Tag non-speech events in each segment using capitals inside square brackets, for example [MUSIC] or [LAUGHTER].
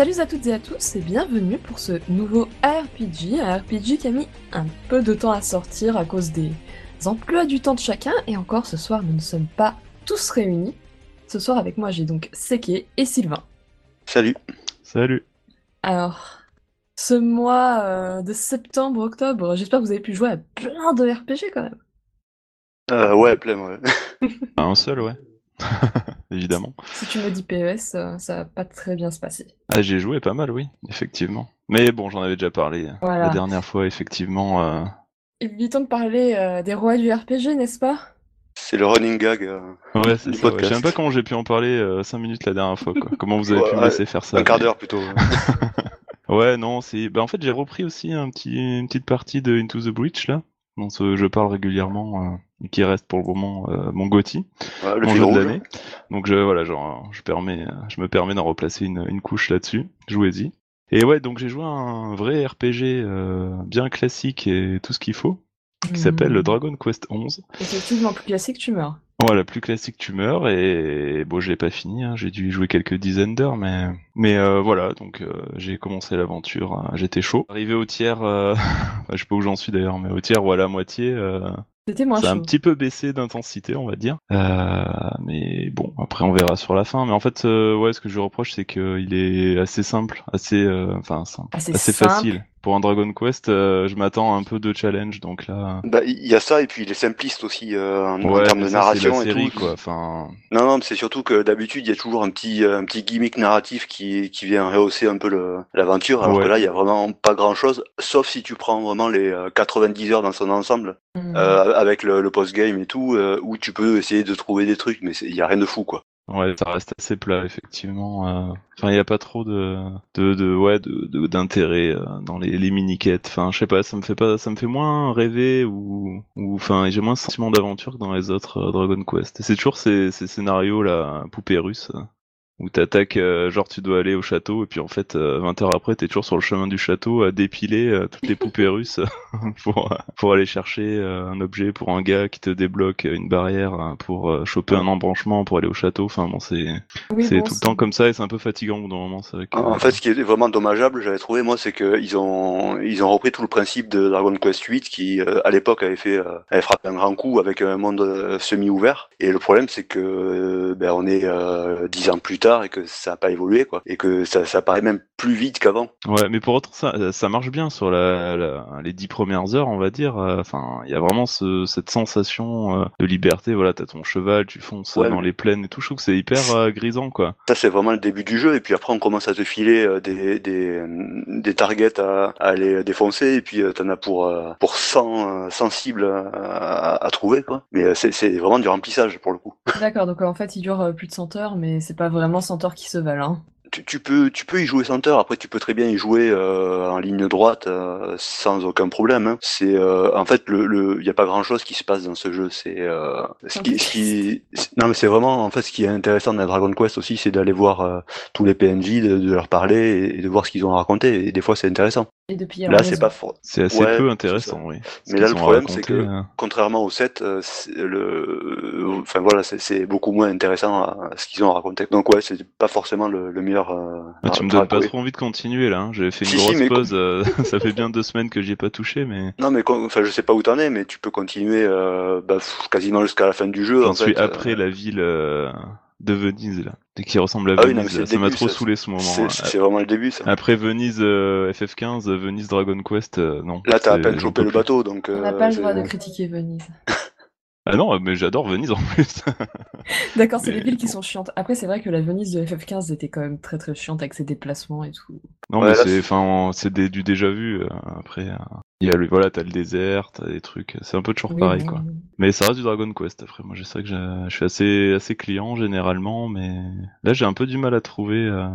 Salut à toutes et à tous et bienvenue pour ce nouveau RPG, un RPG qui a mis un peu de temps à sortir à cause des emplois du temps de chacun et encore ce soir nous ne sommes pas tous réunis. Ce soir avec moi j'ai donc Seke et Sylvain. Salut. Salut. Alors, ce mois euh, de septembre-octobre, j'espère que vous avez pu jouer à plein de RPG quand même. Euh, ouais, plein, ouais. [LAUGHS] Un seul, ouais. [LAUGHS] Évidemment. Si tu me dis PES, euh, ça va pas très bien se passer. Ah, j'ai joué pas mal, oui, effectivement. Mais bon, j'en avais déjà parlé Voilà. la dernière fois, effectivement. euh, Évitons de parler euh, des rois du RPG, n'est-ce pas? C'est le running gag. euh, Ouais, c'est Du ça. ouais. Je podcast. sais même pas comment j'ai pu en parler 5 minutes la dernière fois, quoi. Comment vous avez pu me laisser faire ça un quart d'heure plutôt. [LAUGHS] ouais. Non, c'est. Bah, en fait, j'ai repris aussi un petit... une petite partie de Into the Breach, là. dont je parle régulièrement, euh, qui reste pour le moment euh, mon GOTY. Ouais, le mon jeu de rouge. l'année. Donc je voilà, genre je permets, je me permets d'en replacer une, une couche là-dessus. Jouez-y. Et ouais, donc j'ai joué à un vrai RPG euh, bien classique et tout ce qu'il faut, qui s'appelle Hmm. Dragon Quest 11. Effectivement, plus classique, tu meurs. Voilà, plus classique tu meurs et bon, je l'ai pas fini, hein, j'ai dû y jouer quelques dizaines d'heures, mais mais euh, voilà, donc euh, j'ai commencé l'aventure, hein, j'étais chaud. Arrivé au tiers, euh... enfin, [LAUGHS] je sais pas où j'en suis d'ailleurs, mais au tiers ou à la moitié, euh, C'était moins ça a un petit peu baissé d'intensité, on va dire. Euh, mais bon, après on verra sur la fin. Mais en fait, euh, ouais, ce que je reproche, c'est qu'il est assez simple, assez, euh, enfin simple, Assez, assez simple. facile. Pour un Dragon Quest, euh, je m'attends à un peu de challenge, donc là. Bah, il y a ça, et puis il est simpliste aussi euh, en, termes de ça, narration la série, et tout. quoi. Enfin, Non, non, mais c'est surtout que d'habitude, il y a toujours un petit, euh, un petit gimmick narratif qui, qui vient rehausser un peu le- l'aventure, alors Ouais. que là, il y a vraiment pas grand chose, sauf si tu prends vraiment les euh, 90 heures dans son ensemble, Hmm. euh, avec le, le post-game et tout, euh, où tu peux essayer de trouver des trucs, mais c'est- il y a rien de fou, quoi. Ouais, ça reste assez plat, effectivement. euh. Enfin, il n'y a pas trop de, de, de ouais, de, d'intérêt euh, dans les, les mini-quêtes. Enfin, je sais pas, ça me fait pas, ça me fait moins rêver ou, ou, enfin, j'ai moins sentiment d'aventure que dans les autres euh, Dragon Quest. Et c'est toujours ces, ces scénarios là, poupée russe, où t'attaques, euh, genre tu dois aller au château et puis en fait, euh, 20 heures après, t'es toujours sur le chemin du château à dépiler euh, toutes les poupées [LAUGHS] russes pour, euh, pour aller chercher euh, un objet pour un gars qui te débloque une barrière euh, pour euh, choper un embranchement pour aller au château. Enfin bon, c'est Oui, c'est bon, tout le temps comme ça et c'est un peu fatigant au bout d'un moment. C'est vrai que... En fait, ce qui est vraiment dommageable, j'avais trouvé moi, c'est que ils ont ils ont repris tout le principe de Dragon Quest 8 qui euh, à l'époque avait fait euh, avait frappé un grand coup avec un monde euh, semi-ouvert. Et le problème, c'est que euh, ben, on est euh, dix ans plus tard et que ça n'a pas évolué quoi, et que ça, ça paraît même plus vite qu'avant. Ouais, mais pour autant, ça, ça marche bien sur la, la- les dix premières heures, on va dire. Euh, Enfin, il y a vraiment ce, cette sensation euh, de liberté. Voilà, t'as ton cheval, tu fonces Ouais, dans mais- les plaines et tout. Je trouve que c'est hyper euh, grisant, quoi. Ça, c'est vraiment le début du jeu, et puis après, on commence à te filer euh, des, des, des targets à, à aller défoncer, et puis euh, t'en as pour, euh, pour 100, euh, 100 cibles à, à- à trouver, quoi. Mais euh, c'est c'est vraiment du remplissage, pour le coup. D'accord, donc en fait, il dure euh, plus de 100 heures, mais c'est pas vraiment 100 heures qui se valent. Hein. Tu, peux, tu peux y jouer 100 heures, après tu peux très bien y jouer euh, en ligne droite euh, sans aucun problème. hein. C'est euh, en fait le, le, y a pas grand chose qui se passe dans ce jeu. C'est ce qui, non mais c'est vraiment en fait ce qui est intéressant dans Dragon Quest aussi, c'est d'aller voir tous les PNJ, de, de leur parler et, et de voir ce qu'ils ont à raconter. Et des fois c'est intéressant. Et depuis Là c'est pas fort. C'est assez Ouais, peu intéressant, oui. Mais là, le problème, c'est que- euh, Contrairement au 7, euh, c'est le, enfin voilà, c'est- beaucoup moins intéressant à, ce qu'ils ont à raconter. Donc ouais, c'est pas forcément le, le meilleur. euh, ah, tu me donnes pas trop envie de continuer là. hein. J'avais fait une Si, si, grosse mais- pause. euh, [LAUGHS] ça fait bien deux semaines que j'y ai pas touché, mais Non mais con- enfin je sais pas où t'en es mais tu peux continuer euh, bah, quasiment jusqu'à la fin du jeu. j'en en suis fait, euh. après la ville euh, de Venise là, et qui ressemble à Ah oui, non, Venise. là. le ça m'a trop ça, saoulé ce moment. C'est là. c'est vraiment le début ça. Après Venise euh, FF15, euh, Venise Dragon Quest, euh, non. Là t'as à peine chopé le bateau donc. On n'a euh, pas le droit de critiquer Venise. [LAUGHS] Ah non, mais j'adore Venise en plus. [LAUGHS] D'accord, c'est Mais les villes qui sont chiantes. Après, c'est vrai que la Venise de FF15 était quand même très très chiante avec ses déplacements et tout. non, Ouais, mais c'est, enfin, du déjà vu. après, il y a le, voilà, t'as le désert, t'as des trucs. C'est un peu toujours Oui, pareil, quoi. Mais ça reste du Dragon Quest. Après, moi, je sais que j'ai- je suis assez, assez client généralement, mais là, j'ai un peu du mal à trouver. euh,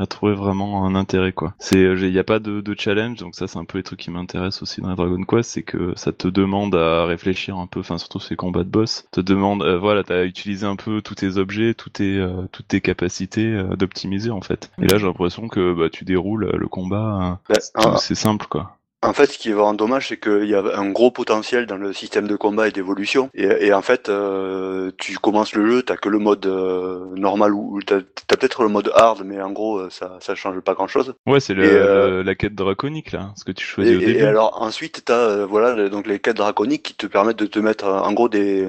à trouver vraiment un intérêt quoi. C'est il y a pas de, de challenge donc ça c'est un peu les trucs qui m'intéressent aussi dans les Dragon Quest, c'est que ça te demande à réfléchir un peu enfin surtout ces combats de boss, te demande euh, voilà, t'as utilisé un peu tous tes objets, tous tes euh, toutes tes capacités euh, d'optimiser en fait. Et là j'ai l'impression que bah tu déroules euh, le combat Bah, euh, en, c'est simple quoi. En fait, ce qui est vraiment dommage, c'est qu'il y a un gros potentiel dans le système de combat et d'évolution. Et, et, en fait, euh, tu commences le jeu, t'as que le mode euh, normal ou t'as as, peut-être le mode hard, mais en gros, euh, ça ça change pas grand-chose. Ouais, c'est euh, la quête draconique là, ce que tu choisis et, au début. Et alors ensuite, t'as voilà donc les quêtes draconiques qui te permettent de te mettre en gros des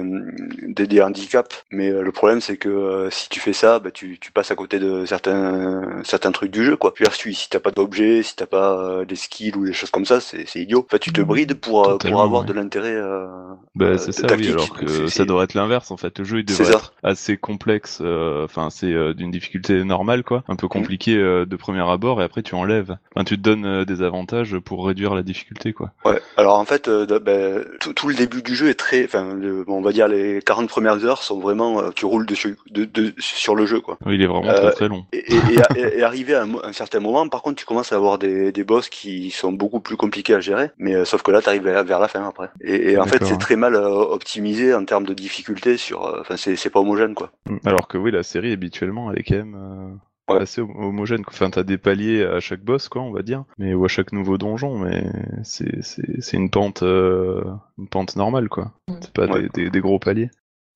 des, des handicaps. Mais le problème, c'est que si tu fais ça, bah, tu, tu passes à côté de certains certains trucs du jeu quoi. Puis si t'as pas d'objets, si t'as pas des skills ou des choses comme ça, c'est idiot. Enfin, tu te brides pour, euh, pour avoir ouais. de l'intérêt. Euh, bah, c'est ça, oui, alors que ça devrait être l'inverse en fait. Le jeu il devrait être assez complexe, enfin, euh, c'est d'une difficulté normale quoi, un peu Mm. compliqué de premier abord et après tu enlèves. Enfin, tu te donnes des avantages pour réduire la difficulté quoi. Ouais, alors en fait, bah, tout, tout, le début du jeu est très. Enfin, on va dire les 40 premières heures sont vraiment. tu roules dessus, de, de, sur le jeu quoi. Oui, il est vraiment très très long. Et, et, et, et [LAUGHS] arrivé à un, un, certain moment, par contre, tu commences à avoir des, des boss qui sont beaucoup plus compliqués à gérer, mais euh, sauf que là, tu arrives vers la fin après. Et, et en fait, c'est très mal euh, optimisé en termes de difficulté sur. euh, Enfin, c'est pas homogène quoi. Alors que oui, la série habituellement, elle est quand même. Euh... Ouais. assez homogène. Enfin, t'as des paliers à chaque boss, quoi, on va dire, mais ou à chaque nouveau donjon, mais c'est c'est une pente euh, une pente normale, quoi. C'est pas ouais. des, des, des, gros paliers.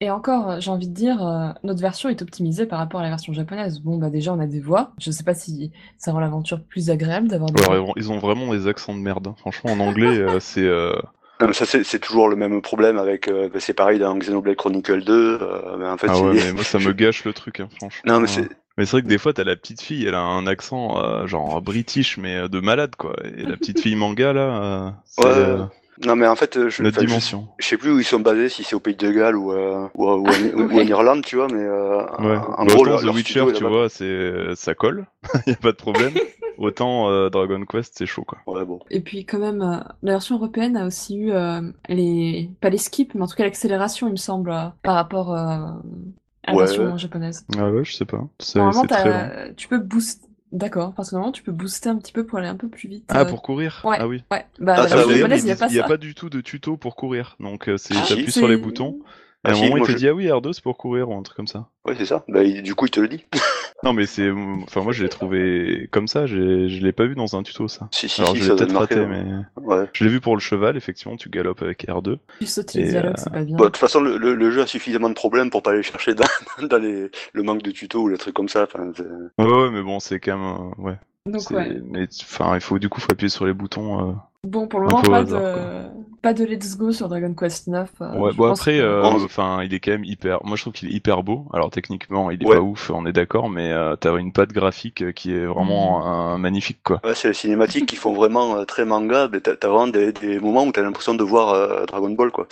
Et encore, j'ai envie de dire, euh, notre version est optimisée par rapport à la version japonaise. Bon, bah déjà, on a des voix. Je sais pas si ça rend l'aventure plus agréable d'avoir des ouais, Ils ont vraiment des accents de merde. Hein. Franchement, en anglais, euh, [LAUGHS] c'est... Non, mais ça c'est toujours le même problème avec euh, c'est pareil dans Xenoblade Chronicle 2 euh, mais en fait ah ouais, mais moi ça me [LAUGHS] gâche le truc hein, franchement non mais c'est mais c'est vrai que des fois t'as la petite fille elle a un accent euh, genre british mais de malade quoi et la petite fille manga là ouais, euh, non mais en fait je, Notre dimension. je, je sais plus où ils sont basés si c'est au Pays de Galles ou, euh, ou, ou, ou, [LAUGHS] ou, en Irlande tu vois mais ouais. en bah, gros The Witcher tu vois c'est ça colle [LAUGHS] y a pas de problème [LAUGHS] Autant euh, Dragon Quest, c'est chaud quoi. Ouais, bon. Et puis quand même, euh, la version européenne a aussi eu euh, les pas les skips, mais en tout cas l'accélération, il me semble, euh, par rapport euh, à la Ouais. version japonaise. Ah ouais, je sais pas. Normalement, très tu peux booster. D'accord, parce que normalement, tu peux booster un petit peu pour aller un peu plus vite. Ah, euh, pour courir? ouais. Ah oui. Ouais, bah Ah, ça, il n'y a pas n'y a ça. pas du tout de tuto pour courir. Donc euh, c'est Ah, t'appuies sur les boutons. Ah, Et à un si, moment, il te je- dit ah oui R2 c'est pour courir ou un truc comme ça. Ouais, c'est ça. Bah, du coup, il te le dit. Non mais c'est, enfin moi je l'ai trouvé comme ça. Je l'ai pas vu dans un tuto ça. si, si, Alors si, je l'ai peut-être raté, mais Ouais. je l'ai vu pour le cheval. Effectivement, tu galopes avec R2. Tu sautes les dialogues, c'est pas bien. Bon, de toute façon, le, le, le jeu a suffisamment de problèmes pour pas aller chercher dans, [LAUGHS] dans les, le manque de tutos ou les trucs comme ça. Enfin, c'est- Ouais, ouais, mais bon, c'est quand même, euh, ouais. Donc ouais. Mais enfin, il faut du coup faut appuyer sur les boutons. euh. Bon, pour le moment, pas hasard, de... pas de Let's Go sur Dragon Quest 9. euh, Ouais, bon pense après, que- euh, enfin, il est quand même hyper. Moi, je trouve qu'il est hyper beau. Alors techniquement, il est Ouais. pas ouf, on est d'accord, mais euh, t'as une patte graphique qui est vraiment euh, magnifique, quoi. Ouais, c'est les cinématiques qui font vraiment euh, très manga. mais T'as t'as vraiment des, des moments où t'as l'impression de voir euh, Dragon Ball, quoi.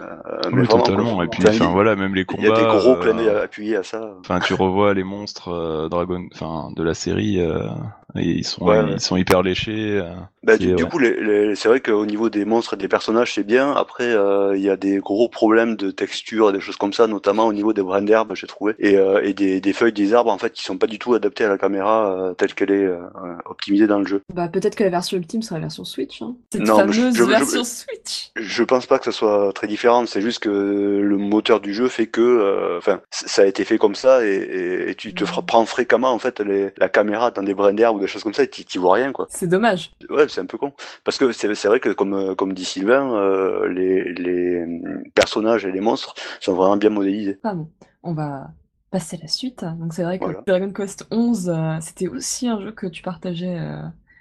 Euh, mais Oui, vraiment, totalement. quoi. Et puis, Enfin, il- voilà, même les Il combats. y a des gros euh, appuyés à ça. Enfin, tu revois les monstres euh, Dragon, enfin de la série, euh, et ils sont, Ouais, ils ouais. sont hyper léchés. euh. Bah, Et du, coup, les, les- c'est vrai qu'au niveau des monstres et des personnages, c'est bien. Après, euh, il y a des gros problèmes de texture, des choses comme ça, notamment au niveau des brins d'herbe, j'ai trouvé, et, euh, et des, des feuilles des arbres en fait qui sont pas du tout adaptées à la caméra euh, telle qu'elle est euh, optimisée dans le jeu. Bah, peut-être que la version ultime sera la version Switch. Hein. Cette Non, fameuse je- je- version Switch. Je pense pas que ça soit très C'est juste que le moteur du jeu fait que, euh, enfin, ça a été fait comme ça, et, et- et tu te prends fréquemment en fait les, la caméra dans des brins d'herbe ou des choses comme ça, et tu vois rien quoi. C'est dommage. Ouais, c'est un peu con. Parce que c'est vrai que, comme, euh, comme dit Sylvain, euh, les, les personnages et les monstres sont vraiment bien modélisés. Ah bon, on va passer à la suite. Donc c'est vrai que Voilà. Dragon Quest 11, euh, c'était aussi un jeu que tu partageais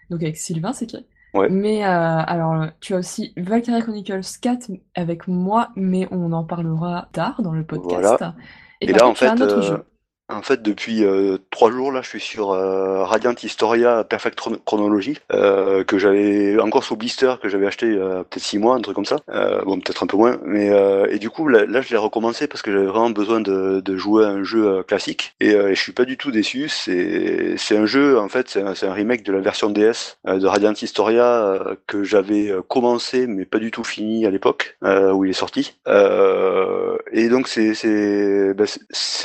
donc avec Sylvain, c'est qui? Ouais. Mais euh, alors, tu as aussi Valkyria Chronicles 4 avec moi, mais on en parlera tard dans le podcast. Voilà. Et, Et là, contre, fait, un autre euh, jeu. En fait, depuis euh, trois jours, là, je suis sur euh, Radiant Historia Perfect Chron- Chronology, euh, que j'avais encore sous blister, que j'avais acheté euh, peut-être six mois, un truc comme ça. Bon, peut-être un peu moins. Mais et du coup, là, je l'ai recommencé parce que j'avais vraiment besoin de, jouer à un jeu classique. Et, et je suis pas du tout déçu. C'est un jeu, en fait, c'est un, remake de la version DS de Radiant Historia que j'avais commencé, mais pas du tout fini à l'époque où il est sorti. Et donc c'est bah,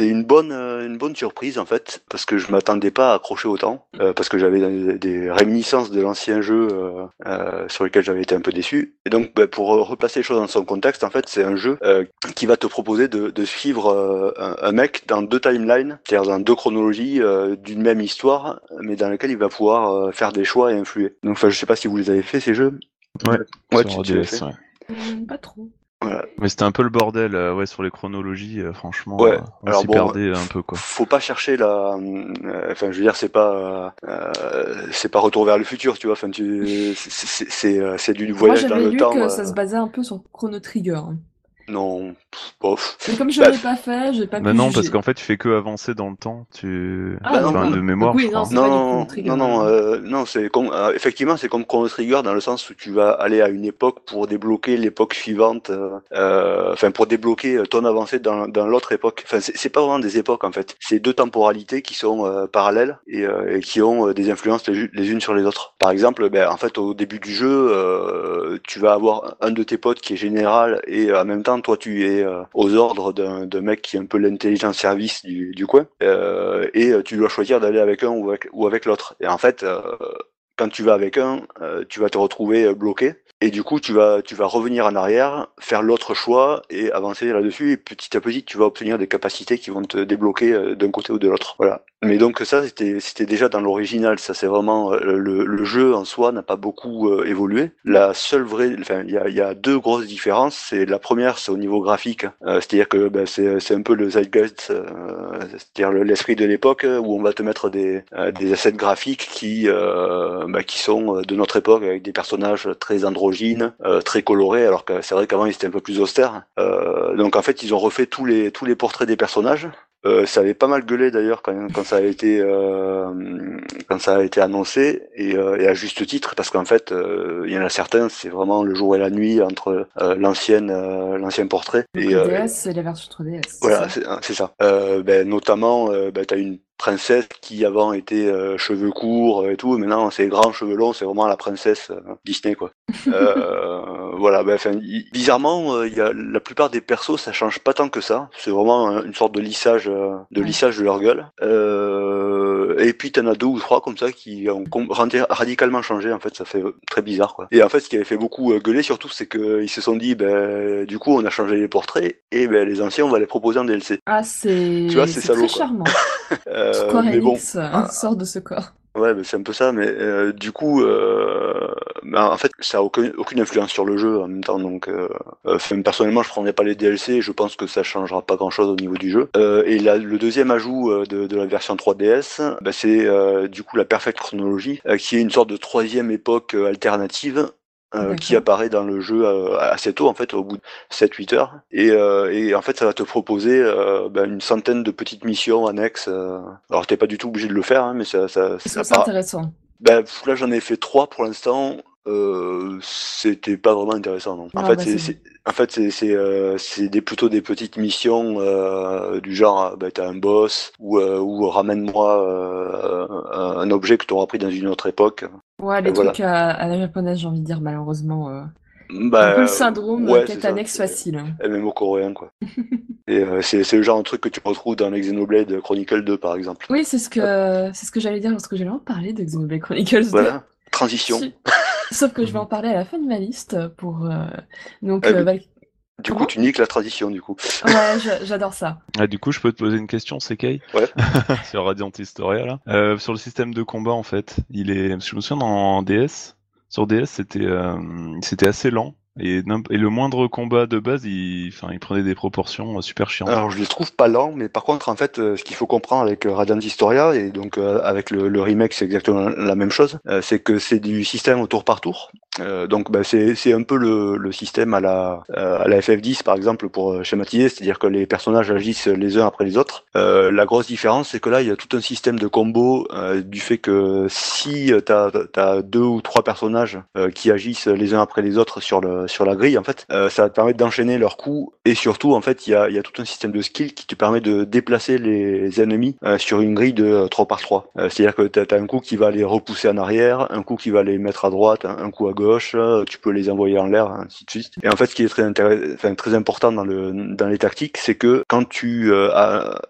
une bonne une bonne surprise en fait, parce que je m'attendais pas à accrocher autant, euh, parce que j'avais des, des réminiscences de l'ancien jeu euh, euh, sur lequel j'avais été un peu déçu. Et donc, bah, pour replacer les choses dans son contexte, en fait, c'est un jeu euh, qui va te proposer de, de suivre euh, un, un mec dans deux timelines, c'est-à-dire dans deux chronologies euh, d'une même histoire, mais dans lesquelles il va pouvoir euh, faire des choix et influer. Donc, enfin, je sais pas si vous les avez fait ces jeux. Ouais, Ouais, tu, tu fait. ouais. Pas trop. Voilà. Mais c'était un peu le bordel, euh, ouais, sur les chronologies, euh, franchement. Ouais, euh, on alors s'y bon, perdait un peu, quoi. Faut pas chercher la, euh, enfin, je veux dire, c'est pas, euh, c'est pas retour vers le futur, tu vois. Enfin, tu, c'est- c'est, c'est, c'est du Moi, voyage dans j'avais le lu temps. que euh, ça se basait un peu sur Chrono Trigger. hein. Non, pff, bof. Mais comme je Bah, l'ai pas fait, j'ai pas Bah non, juger. parce qu'en fait, tu fais que avancer dans le temps. Tu. Ah, non, enfin, non. de mémoire, Oui, je non, Non, Chrono Trigger, non, non, hein. euh, non, c'est comme, euh, effectivement, c'est comme Chrono Trigger dans le sens où tu vas aller à une époque pour débloquer l'époque suivante, euh, euh, enfin pour débloquer ton avancée dans, dans l'autre époque. Enfin, c'est c'est pas vraiment des époques en fait, c'est deux temporalités qui sont euh, parallèles et, euh, et qui ont euh, des influences les, les unes sur les autres. Par exemple, ben, en fait, au début du jeu, euh, tu vas avoir un de tes potes qui est général et euh, en même temps, toi, tu es euh, aux ordres d'un mec qui est un peu l'intelligence service du, coin euh, et euh, tu dois choisir d'aller avec un ou avec, l'autre. Et en fait, quand tu vas avec un, tu vas te retrouver bloqué. Et du coup, tu vas, tu vas revenir en arrière, faire l'autre choix et avancer là-dessus. Et petit à petit, tu vas obtenir des capacités qui vont te débloquer euh, d'un côté ou de l'autre. Voilà. Mais donc ça, c'était, c'était déjà dans l'original. Ça, c'est vraiment euh, le, le jeu en soi n'a pas beaucoup euh, évolué. La seule vraie, enfin, il y a, y a deux grosses différences. C'est la première, c'est au niveau graphique. C'est-à-dire que ben, c'est, c'est un peu le zeitgeist, c'est-à-dire le- l'esprit de l'époque où on va te mettre des, des assets graphiques qui, bah, qui sont de notre époque avec des personnages très androgynes, euh, très colorés, alors que c'est vrai qu'avant ils étaient un peu plus austères. Euh, donc en fait ils ont refait tous les tous les portraits des personnages. Euh, ça avait pas mal gueulé d'ailleurs quand, quand ça a été euh, quand ça a été annoncé et, euh, et à juste titre parce qu'en fait euh, il y en a certains c'est vraiment le jour et la nuit entre euh, l'ancienne euh, l'ancien portrait et le euh, DS et la version 3DS. c'est voilà, ça? c'est ça. Euh, ben, notamment, euh, ben, tu as une princesse qui avant était euh, cheveux courts et tout, et maintenant c'est grands cheveux longs, c'est vraiment la princesse euh, Disney quoi. [LAUGHS] euh, voilà, ben, enfin, y- bizarrement, euh, il y a la plupart des persos, ça change pas tant que ça. C'est vraiment euh, une sorte de lissage, de lissage de leur gueule. Euh, et puis t'en as deux ou trois comme ça qui ont radicalement changé. En fait, ça fait très bizarre quoi. Et en fait, ce qui avait fait beaucoup gueuler surtout, c'est qu'ils se sont dit, ben, du coup, on a changé les portraits et ben les anciens, on va les proposer en DLC. Ah, c'est Tu vois, c'est c'est salaud, très charmant. [LAUGHS] [LAUGHS] Euh, Square mais bon, Enix euh, sort de ce corps. ouais, c'est un peu ça. Mais euh, du coup, euh, ben, en fait, ça a aucun- aucune influence sur le jeu en même temps. Donc, euh, personnellement, je prendrais pas les DLC. et Je pense que ça changera pas grand-chose au niveau du jeu. Euh, et là, le deuxième ajout euh, de, de la version 3DS, ben, c'est euh, du coup la Perfect Chronology, qui est une sorte de troisième époque alternative. Euh, qui apparaît dans le jeu euh, assez tôt en fait au bout de 7-8 heures. Et, euh, et en fait ça va te proposer euh, ben, une centaine de petites missions annexes euh, alors t'es pas du tout obligé de le faire hein, mais ça, ça, ça que c'est intéressant. Ben, là, j'en ai fait trois pour l'instant. Euh, c'était pas vraiment intéressant. Non. En Ah, fait, bah, c'est, en fait, c'est, c'est, euh, c'est des, plutôt des petites missions euh, du genre, ben, t'as un boss ou, ou ramène-moi un, objet que tu auras pris dans une autre époque. Ouais, les voilà. trucs à, à la japonaise, j'ai envie de dire, malheureusement. Ben, un peu le syndrome ouais, quête annexe facile. MMO coréen, quoi. [LAUGHS] Et euh, c'est, c'est le genre de truc que tu retrouves dans les Xenoblade Chronicle 2, par exemple. Oui, c'est ce que c'est ce que j'allais dire lorsque j'allais en parler de Xenoblade Chronicles 2. Voilà. Transition. [LAUGHS] Sauf que je vais en parler à la fin de ma liste pour euh, donc Ah euh. Val- Du coup, tu niques la tradition, du coup. ouais, j'a- j'adore ça. Ah, du coup, je peux te poser une question, c'est Kay? Ouais. [LAUGHS] Sur Radiant Historia, là. Euh, sur le système de combat, en fait, il est. parce que Je me souviens dans DS, sur DS, c'était euh, c'était assez lent. Et, le moindre combat de base, il, enfin, il prenait des proportions euh, super chiantes. Alors je les trouve pas lents, mais par contre en fait euh, ce qu'il faut comprendre avec euh, Radiant Historia et donc avec le, remake c'est exactement la même chose, c'est que c'est du système au tour par tour. Donc bah, c'est un peu le, système à la à la FF10 par exemple pour schématiser, c'est-à-dire que les personnages agissent les uns après les autres. La grosse différence c'est que là il y a tout un système de combo euh, du fait que si tu as, deux ou trois personnages qui agissent les uns après les autres sur le sur la grille en fait, euh, ça va te permettre d'enchaîner leurs coups et surtout en fait il y a, y a tout un système de skill qui te permet de déplacer les ennemis euh, sur une grille de 3 par 3 Euh, C'est-à-dire que tu as, un coup qui va les repousser en arrière, un coup qui va les mettre à droite, un, coup à gauche, euh, tu peux les envoyer en l'air, ainsi de suite. Et en fait ce qui est très, enfin, très important dans, le, dans les tactiques, c'est que quand tu euh, as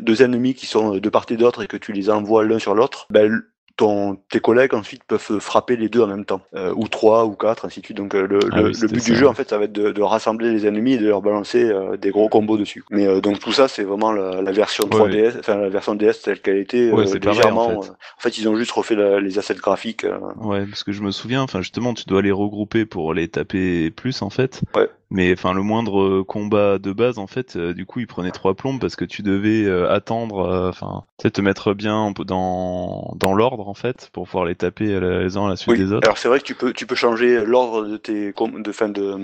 deux ennemis qui sont de part et d'autre et que tu les envoies l'un sur l'autre, ben, ton, tes collègues ensuite peuvent frapper les deux en même temps, euh, ou trois, ou quatre, ainsi de suite. Donc euh, le, Ah le- oui, le c'était but ça, du jeu, en fait, ça va être de, de rassembler les ennemis et de leur balancer euh, des gros combos dessus. Mais euh, donc tout ça, c'est vraiment la, la version Ouais, 3DS, enfin la version DS telle qu'elle était, Ouais, pareil, légèrement. en fait. en fait, ils ont juste refait la- les assets graphiques. Ouais, parce que je me souviens, enfin justement, tu dois les regrouper pour les taper plus en fait. Ouais. Mais enfin, le moindre euh, combat de base, en fait, euh, du coup, il prenait trois plombes parce que tu devais euh, attendre, euh, enfin, tu te mettre bien dans dans l'ordre en fait pour pouvoir les taper les uns à la suite Oui, des autres. alors c'est vrai que tu peux, tu peux changer l'ordre de tes, de, fin de,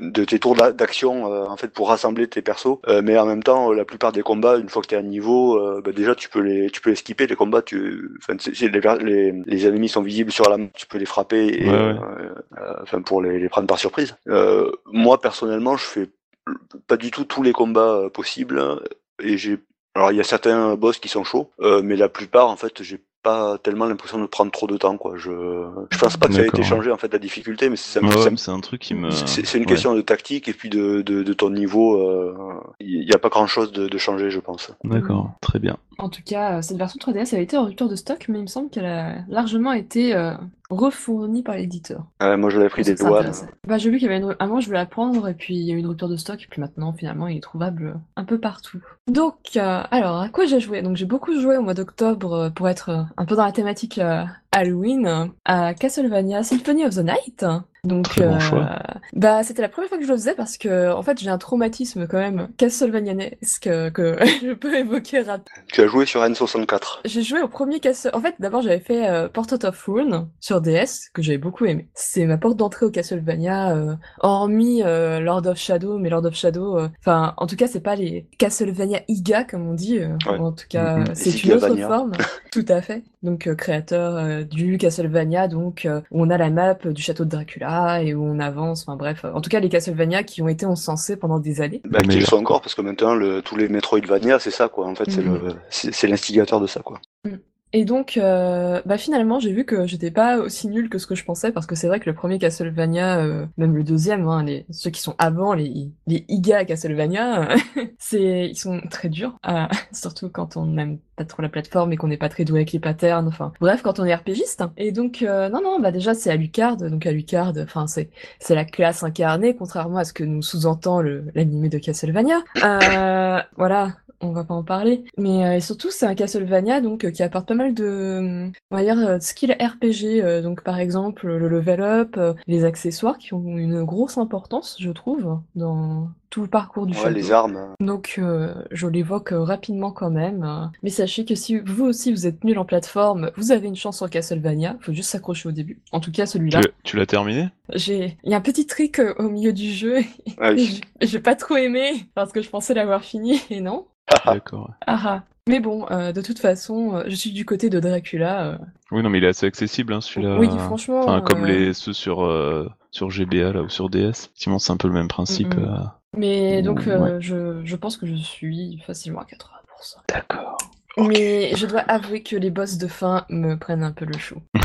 de tes tours d'a- d'action en fait pour rassembler tes persos, mais en même temps, la plupart des combats, une fois que tu es à niveau, bah, déjà tu peux les, tu peux les skipper les combats. Tu, les, les, les ennemis sont visibles sur la map, tu peux les frapper et, Ouais, ouais. enfin pour les, les prendre par surprise. Moi personnellement, je fais pas du tout tous les combats euh, possibles et j'ai alors il y a certains boss qui sont chauds, euh, mais la plupart en fait j'ai pas tellement l'impression de prendre trop de temps quoi. Je je pense pas que ça ait été changé en fait la difficulté, mais ouais, c'est un truc qui me. c'est une ouais. question de tactique et puis de, de, de ton niveau. euh, Il y a pas grand chose de, de changé je pense. D'accord, très bien. En tout cas, euh, cette version 3DS elle a été en rupture de stock, mais il me semble qu'elle a largement été euh, refournie par l'éditeur. Euh, moi je l'avais pris des douanes. Bah, j'ai vu qu'il y avait une... À moi, je voulais la prendre, et puis il y a eu une rupture de stock, et puis maintenant, finalement, il est trouvable euh, un peu partout. Donc, euh, alors, à quoi j'ai joué? Donc, j'ai beaucoup joué au mois d'octobre euh, pour être euh, un peu dans la thématique euh, Halloween, euh, à Castlevania Symphony of the Night. Donc, Très bon choix. bah, c'était la première fois que je le faisais parce que, en fait, j'ai un traumatisme quand même Castlevanianesque euh, que [LAUGHS] je peux évoquer rapidement. Tu as joué sur N64. J'ai joué au premier Castle. En fait, d'abord, j'avais fait euh, Portrait of Ruin sur DS, que j'avais beaucoup aimé. C'est ma porte d'entrée au Castlevania, euh, hormis euh, Lord of Shadow, mais Lord of Shadow, euh, enfin, en tout cas, c'est pas les Castlevania IGA, comme on dit. euh, Ouais. En tout cas, Mhm. euh, c'est une autre forme. [LAUGHS] tout à fait. Donc, euh, créateur euh, du Castlevania, donc, euh, où on a la map du château de Dracula et où on avance. Enfin, bref. En tout cas, les Castlevania qui ont été encensés pendant des années. Bah, Mais- qu'ils le sont encore parce que maintenant le, tous les Metroidvania c'est ça quoi. En fait c'est c'est l'instigateur de ça quoi. Et donc, euh, bah finalement, j'ai vu que j'étais pas aussi nulle que ce que je pensais, parce que c'est vrai que le premier Castlevania, euh, même le deuxième, hein, les, ceux qui sont avant, les, les IGA Castlevania, [LAUGHS] c'est, ils sont très durs, euh, [LAUGHS] surtout quand on n'aime pas trop la plateforme et qu'on n'est pas très doué avec les patterns, enfin, bref, quand on est RPGiste. Et donc, euh, non, non, bah déjà, c'est Alucard, donc Alucard, enfin, c'est, c'est la classe incarnée, contrairement à ce que nous sous-entend l'animé de Castlevania. Euh, voilà, on va pas en parler. Mais euh, et surtout, c'est un Castlevania donc euh, qui apporte pas mal de, euh, on va dire, euh, de skill RPG. euh, donc par exemple, le level up, euh, les accessoires qui ont une grosse importance, je trouve, dans tout le parcours du Ouais, château. les armes. Donc euh, je l'évoque rapidement quand même. Mais sachez que si vous aussi vous êtes nul en plateforme, vous avez une chance sur Castlevania. Faut juste s'accrocher au début. En tout cas, celui-là. Tu, tu l'as terminé? J'ai, il y a un petit trick au milieu du jeu. Ah oui. [LAUGHS] j'ai pas trop aimé parce que je pensais l'avoir fini et non. [LAUGHS] D'accord. Ah ah. Mais bon, euh, de toute façon, euh, je suis du côté de Dracula. euh. Oui, non, mais il est assez accessible, hein, celui-là. Oui, franchement. Enfin, comme euh, les ceux sur euh, sur GBA là ou sur DS. Effectivement, c'est un peu le même principe. Euh. Mais donc, euh, je, je pense que je suis facilement à 80%. D'accord. Mais je dois avouer que les boss de fin me prennent un peu le chou. [LAUGHS]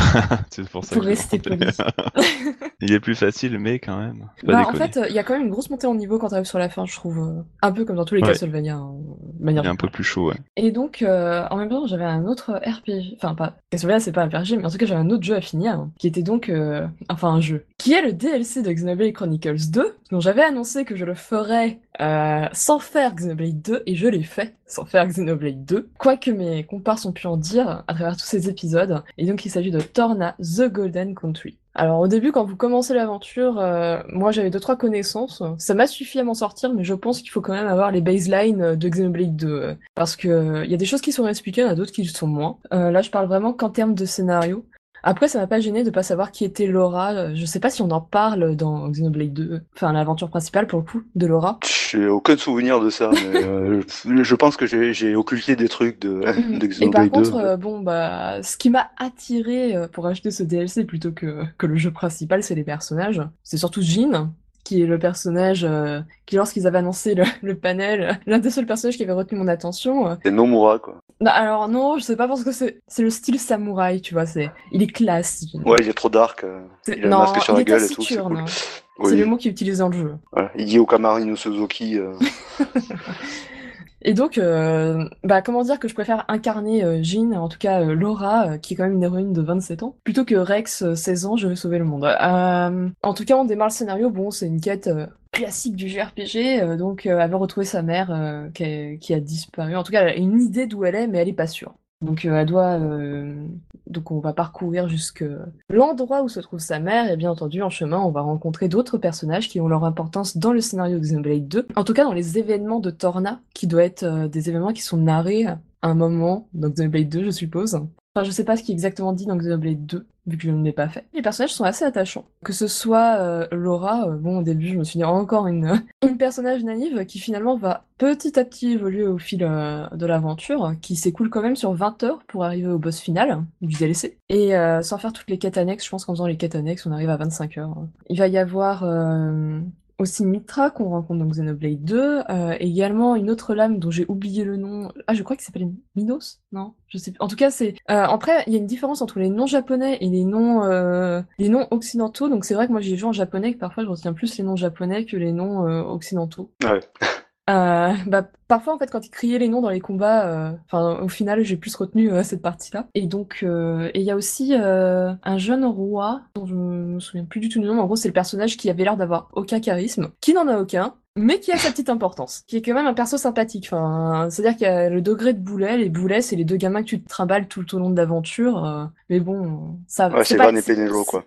c'est pour ça Pour rester poli. [LAUGHS] il est plus facile, mais quand même. Bah, en fait, il y a quand même une grosse montée en niveau quand t'arrives sur la fin, je trouve. un peu comme dans tous les Ouais. Castlevania, hein, de manière il est un peu plus chaud, ouais. Et donc, euh, en même temps, j'avais un autre RPG, enfin pas, Castlevania c'est pas un RPG, mais en tout cas j'avais un autre jeu à finir, hein, qui était donc, euh, enfin un jeu, qui est le DLC de Xenoblade Chronicles 2, dont j'avais annoncé que je le ferais euh, sans faire Xenoblade 2, et je l'ai fait sans faire Xenoblade 2, quoique mes compars ont pu en dire à travers tous ces épisodes, et donc il s'agit de Torna The Golden Country. Alors au début, quand vous commencez l'aventure, euh, moi j'avais deux trois connaissances. Ça m'a suffi à m'en sortir, mais je pense qu'il faut quand même avoir les baselines de Xenoblade 2, euh, parce que il y a des choses qui sont expliquées, il y en a d'autres qui le sont moins. Euh, là, je parle vraiment qu'en termes de scénario. Après, ça m'a pas gêné de pas savoir qui était Laura. Je sais pas si on en parle dans Xenoblade 2, enfin l'aventure principale pour le coup de Laura. J'ai aucun souvenir de ça, mais [LAUGHS] euh, je pense que j'ai occulté des trucs de, Mhm. de Et par Xenoblade 2. contre, euh, bon bah, ce qui m'a attiré euh, pour acheter ce DLC plutôt que que le jeu principal, c'est les personnages. C'est surtout Jean, qui est le personnage euh, qui, lorsqu'ils avaient annoncé le, le panel, [LAUGHS] l'un des seuls personnages qui avait retenu mon attention. euh. C'est Nomura, quoi. Non, alors non, je sais pas parce que c'est le style samouraï, tu vois. C'est il est classe. Ouais, il est trop dark. euh, C'est- Il a non, un masque sur la est gueule et tout, c'est cool. Oui, le mot qui est utilisé dans le jeu. voilà. Il dit au Kamarin Suzuki. euh, [LAUGHS] Et donc, euh, bah, comment dire que je préfère incarner euh, Jean, en tout cas euh, Laura, euh, qui est quand même une héroïne de 27 ans, plutôt que Rex, euh, 16 ans, je vais sauver le monde. En tout cas, on démarre le scénario, bon, c'est une quête classique du JRPG, donc elle veut retrouver sa mère qui, a, qui a disparu. En tout cas, elle a une idée d'où elle est, mais elle est pas sûre. Donc euh, elle doit, euh, on va parcourir jusque l'endroit où se trouve sa mère et bien entendu en chemin on va rencontrer d'autres personnages qui ont leur importance dans le scénario de Xenoblade 2. En tout cas dans les événements de Torna qui doivent être euh, des événements qui sont narrés à un moment dans Xenoblade 2 je suppose. Enfin je sais pas ce qui est exactement dit dans Xenoblade 2 vu que je ne l'ai pas fait. Les personnages sont assez attachants. Que ce soit euh, Laura, euh, bon au début je me suis dit encore une, [LAUGHS] une personnage naïve qui finalement va petit à petit évoluer au fil euh, de l'aventure, qui s'écoule quand même sur 20 heures pour arriver au boss final du DLC. Et sans faire toutes les quêtes annexes, je pense qu'en faisant les quêtes annexes on arrive à 25 heures. Il va y avoir aussi Mitra qu'on rencontre dans Xenoblade 2, euh, également une autre lame dont j'ai oublié le nom. Ah, je crois qu'il s'appelle Minos Non, je sais plus. En tout cas, c'est. Euh, après, il y a une différence entre les noms japonais et les noms euh, les noms occidentaux. Donc c'est vrai que moi j'ai joué en japonais que parfois je retiens plus les noms japonais que les noms euh, occidentaux. Ouais. Euh, bah, parfois, en fait, quand ils criaient les noms dans les combats, euh, enfin, au final, j'ai plus retenu euh, cette partie-là. Et donc, euh, et il y a aussi euh, un jeune roi, dont je me souviens plus du tout du nom, en gros, c'est le personnage qui avait l'air d'avoir aucun charisme, qui n'en a aucun, mais qui a sa petite importance, qui est quand même un perso sympathique. Enfin, c'est-à-dire qu'il y a le degré de boulet, les boulets, c'est les deux gamins que tu te trimbales tout au long de l'aventure, euh, mais bon, ça Ouais, c'est pas... Et Pénélo, quoi.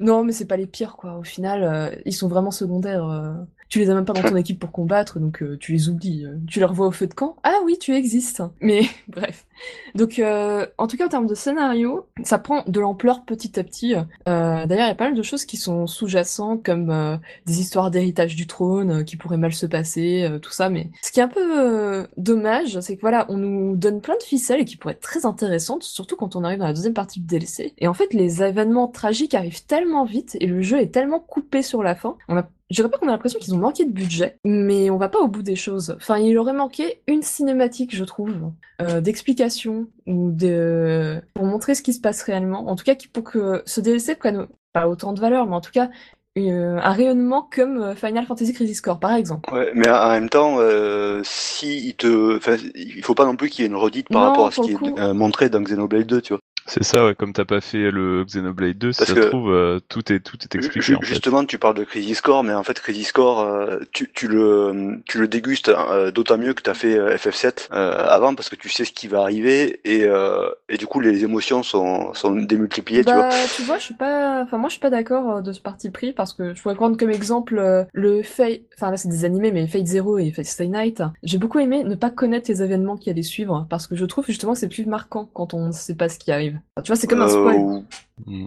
Non, mais c'est pas les pires, quoi. Au final, euh, ils sont vraiment secondaires. euh. Tu les as même pas dans ton équipe pour combattre, donc euh, tu les oublies. euh. Tu les revois au feu de camp. Ah oui, tu existes. [LAUGHS] Mais bref. Donc, euh, en tout cas, en termes de scénario, ça prend de l'ampleur petit à petit. Euh, D'ailleurs, il y a pas mal de choses qui sont sous-jacentes, comme euh, des histoires d'héritage du trône euh, qui pourraient mal se passer, euh, tout ça. Mais ce qui est un peu euh, dommage, c'est que voilà, on nous donne plein de ficelles et qui pourraient être très intéressantes, surtout quand on arrive dans la deuxième partie du DLC. Et en fait, les événements tragiques arrivent tellement vite et le jeu est tellement coupé sur la fin. On a je dirais pas qu'on a l'impression qu'ils ont manqué de budget, mais on va pas au bout des choses. Enfin, il aurait manqué une cinématique, je trouve, euh, d'explication ou de pour montrer ce qui se passe réellement. En tout cas, pour que ce DLC prenne pas autant de valeur, mais en tout cas euh, un rayonnement comme euh, Final Fantasy Crisis Core, par exemple. Ouais, mais en même temps, euh, si il te, enfin, il faut pas non plus qu'il y ait une redite par Non, rapport à ce qui coup. est euh, montré dans Xenoblade 2, tu vois. C'est ça, ouais, comme t'as pas fait le Xenoblade 2, si Parce ça se trouve, euh, tout est tout est expliqué Ju- en fait. Justement, tu parles de Crisis Core, mais en fait, Crisis Core, euh, tu, tu le, tu le dégustes euh, d'autant mieux que tu as fait euh, FF7 euh, avant, parce que tu sais ce qui va arriver, et, euh, et du coup, les émotions sont, sont démultipliées, tu vois. Bah, tu vois, je suis pas, enfin moi je suis pas d'accord de ce parti pris parce que je pourrais prendre comme exemple euh, le Fate, enfin là c'est des animés mais Fate Zero et Fate Stay Night. J'ai beaucoup aimé ne pas connaître les événements qui allaient suivre parce que je trouve justement que c'est plus marquant quand on ne sait pas ce qui arrive. Tu vois, c'est comme un Euh, spoil. Mm.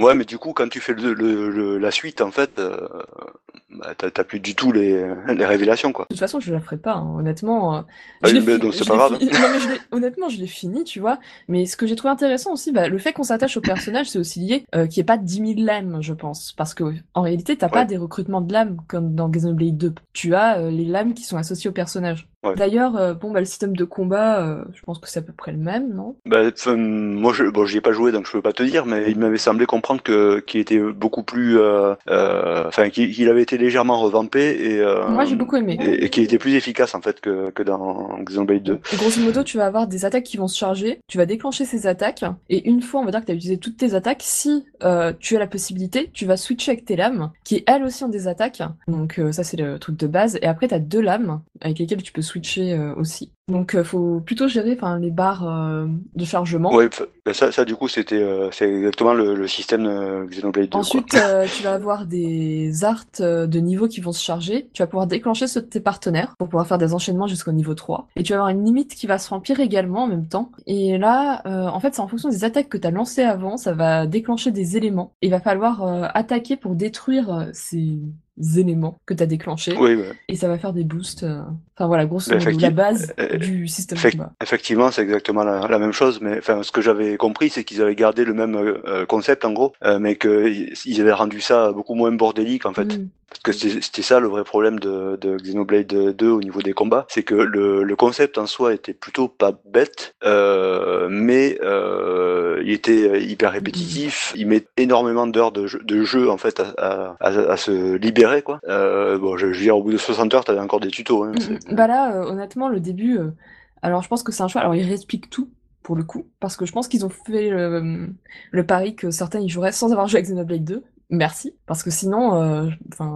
Ouais, mais du coup, quand tu fais le, le- le- la suite, en fait, euh, bah, t'as plus du tout les, [LAUGHS] les révélations, quoi. De toute façon, je la ferai pas, hein, honnêtement. euh, Ah je mais donc c'est pas grave. fi- [LAUGHS] Non, mais je l'ai- honnêtement, je l'ai fini, tu vois. Mais ce que j'ai trouvé intéressant aussi, bah, le fait qu'on s'attache au personnage, c'est aussi lié euh, qu'il n'y ait pas 10 000 lames, je pense. Parce que en réalité, t'as pas Ouais. des recrutements de lames comme dans Xenoblade 2. Tu as euh, les lames qui sont associées au personnage. Ouais. D'ailleurs, euh, bon, bah, le système de combat, euh, je pense que c'est à peu près le même, non? Bah, moi, je, bon, j'y ai pas joué, donc je peux pas te dire, mais il m'avait semblé comprendre que qu'il était beaucoup plus, euh, euh, enfin, qu'il avait été légèrement revampé et, euh, Moi, j'ai beaucoup aimé. et, et qu'il était plus efficace en fait que, que dans Xenoblade 2. Grosso modo, tu vas avoir des attaques qui vont se charger, tu vas déclencher ces attaques, et une fois, on va dire que tu as utilisé toutes tes attaques, si euh, tu as la possibilité, tu vas switcher avec tes lames, qui elles aussi ont des attaques. Donc ça, c'est le truc de base. Et après, tu as deux lames avec lesquelles tu peux switcher euh, aussi. Donc euh, faut plutôt gérer les barres euh, de chargement. Ça, ça du coup, c'était, euh, c'est exactement le, le système de Xenoblade 2. quoi. Ensuite, euh, tu vas avoir des arts euh, de niveau qui vont se charger. Tu vas pouvoir déclencher ceux de tes partenaires pour pouvoir faire des enchaînements jusqu'au niveau 3. Et tu vas avoir une limite qui va se remplir également en même temps. Et là, euh, en fait, c'est en fonction des attaques que tu as lancées avant, ça va déclencher des éléments. Il va falloir euh, attaquer pour détruire euh, ces éléments que tu as déclenchés. Oui, bah, Et ça va faire des boosts. euh, Enfin voilà, grosso Bah, modo, la base euh, du système de effect- combat. effectivement, c'est exactement la, la même chose, mais enfin, ce que j'avais compris, c'est qu'ils avaient gardé le même euh, euh, concept en gros, euh, mais qu'ils ils avaient rendu ça beaucoup moins bordélique en fait. Mm. Parce que c'était ça le vrai problème de, de, Xenoblade 2 au niveau des combats, c'est que le, le, concept en soi était plutôt pas bête, euh, mais euh, il était hyper répétitif, il met énormément d'heures de, de, jeu en fait à, à, à, se libérer quoi. Euh, bon, je, veux dire, au bout de 60 heures, t'avais encore des tutos. Hein, mm, mm. bah là, honnêtement, le début, alors je pense que c'est un choix. Alors il réexplique tout pour le coup, parce que je pense qu'ils ont fait le, pari que certains y joueraient sans avoir joué à Xenoblade 2, merci, parce que sinon, euh,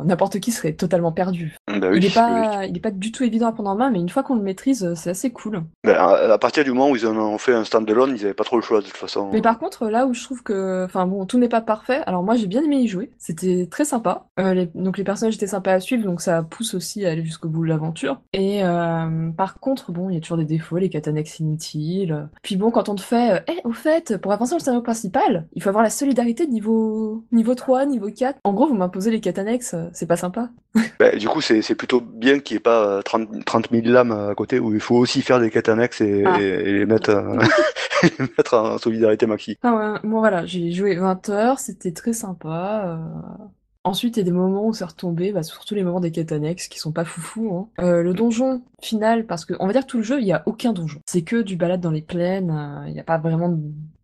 n'importe qui serait totalement perdu. Bah il n'est pas, il est pas du tout évident à prendre en main, mais une fois qu'on le maîtrise, euh, c'est assez cool. Bah, à partir du moment où ils en ont fait un stand-alone, ils n'avaient pas trop le choix de toute façon. Mais par contre, là où je trouve que, enfin bon, tout n'est pas parfait. Alors moi, j'ai bien aimé y jouer. C'était très sympa. Euh, donc les personnages étaient sympas à suivre, donc ça pousse aussi à aller jusqu'au bout de l'aventure. Et euh, par contre, bon, il y a toujours des défauts, les katanex inutiles. Puis bon, quand on te fait, eh, au fait, pour avancer dans le scénario principal, il faut avoir la solidarité niveau niveau 3, niveau 4. En gros, vous m'imposez les quêtes annexes, euh, c'est pas sympa. [LAUGHS] Bah, du coup, c'est plutôt bien qu'il n'y ait pas 30, 30 000 lames à côté où il faut aussi faire des quêtes annexes et, ah. les, mettre, euh, [LAUGHS] [LAUGHS] les mettre en solidarité maxi. Ah ouais, bon voilà, j'ai joué 20 heures, c'était très sympa. Euh... Ensuite, il y a des moments où c'est retombé, bah, surtout les moments des quêtes qui sont pas foufou. Hein. Euh, le donjon final, parce que on va dire tout le jeu, il y a aucun donjon. C'est que du balade dans les plaines, euh, il n'y a pas vraiment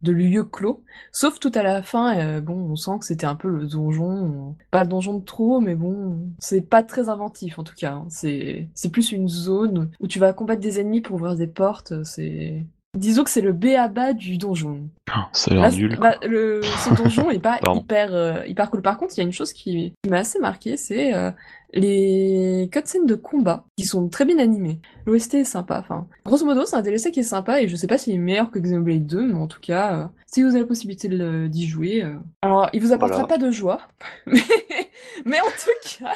de, lieu clos. Sauf tout à la fin, euh, bon, on sent que c'était un peu le donjon, pas le donjon de trop, mais bon, c'est pas très inventif en tout cas. Hein. C'est c'est plus une zone où tu vas combattre des ennemis pour ouvrir des portes. C'est Disons que c'est le B à bas du donjon. Ça a l'air nul. Bah, le, ce donjon est pas [LAUGHS] hyper, euh, hyper cool. Par contre, il y a une chose qui, m'a assez marqué, c'est euh, les cutscenes de combat qui sont très bien animées. L'OST est sympa. Enfin, grosso modo, c'est un DLC qui est sympa et je sais pas s'il est meilleur que Xenoblade 2, mais en tout cas, euh, si vous avez la possibilité d'y jouer, alors il vous apportera pas de joie, [LAUGHS] mais [LAUGHS] en tout cas,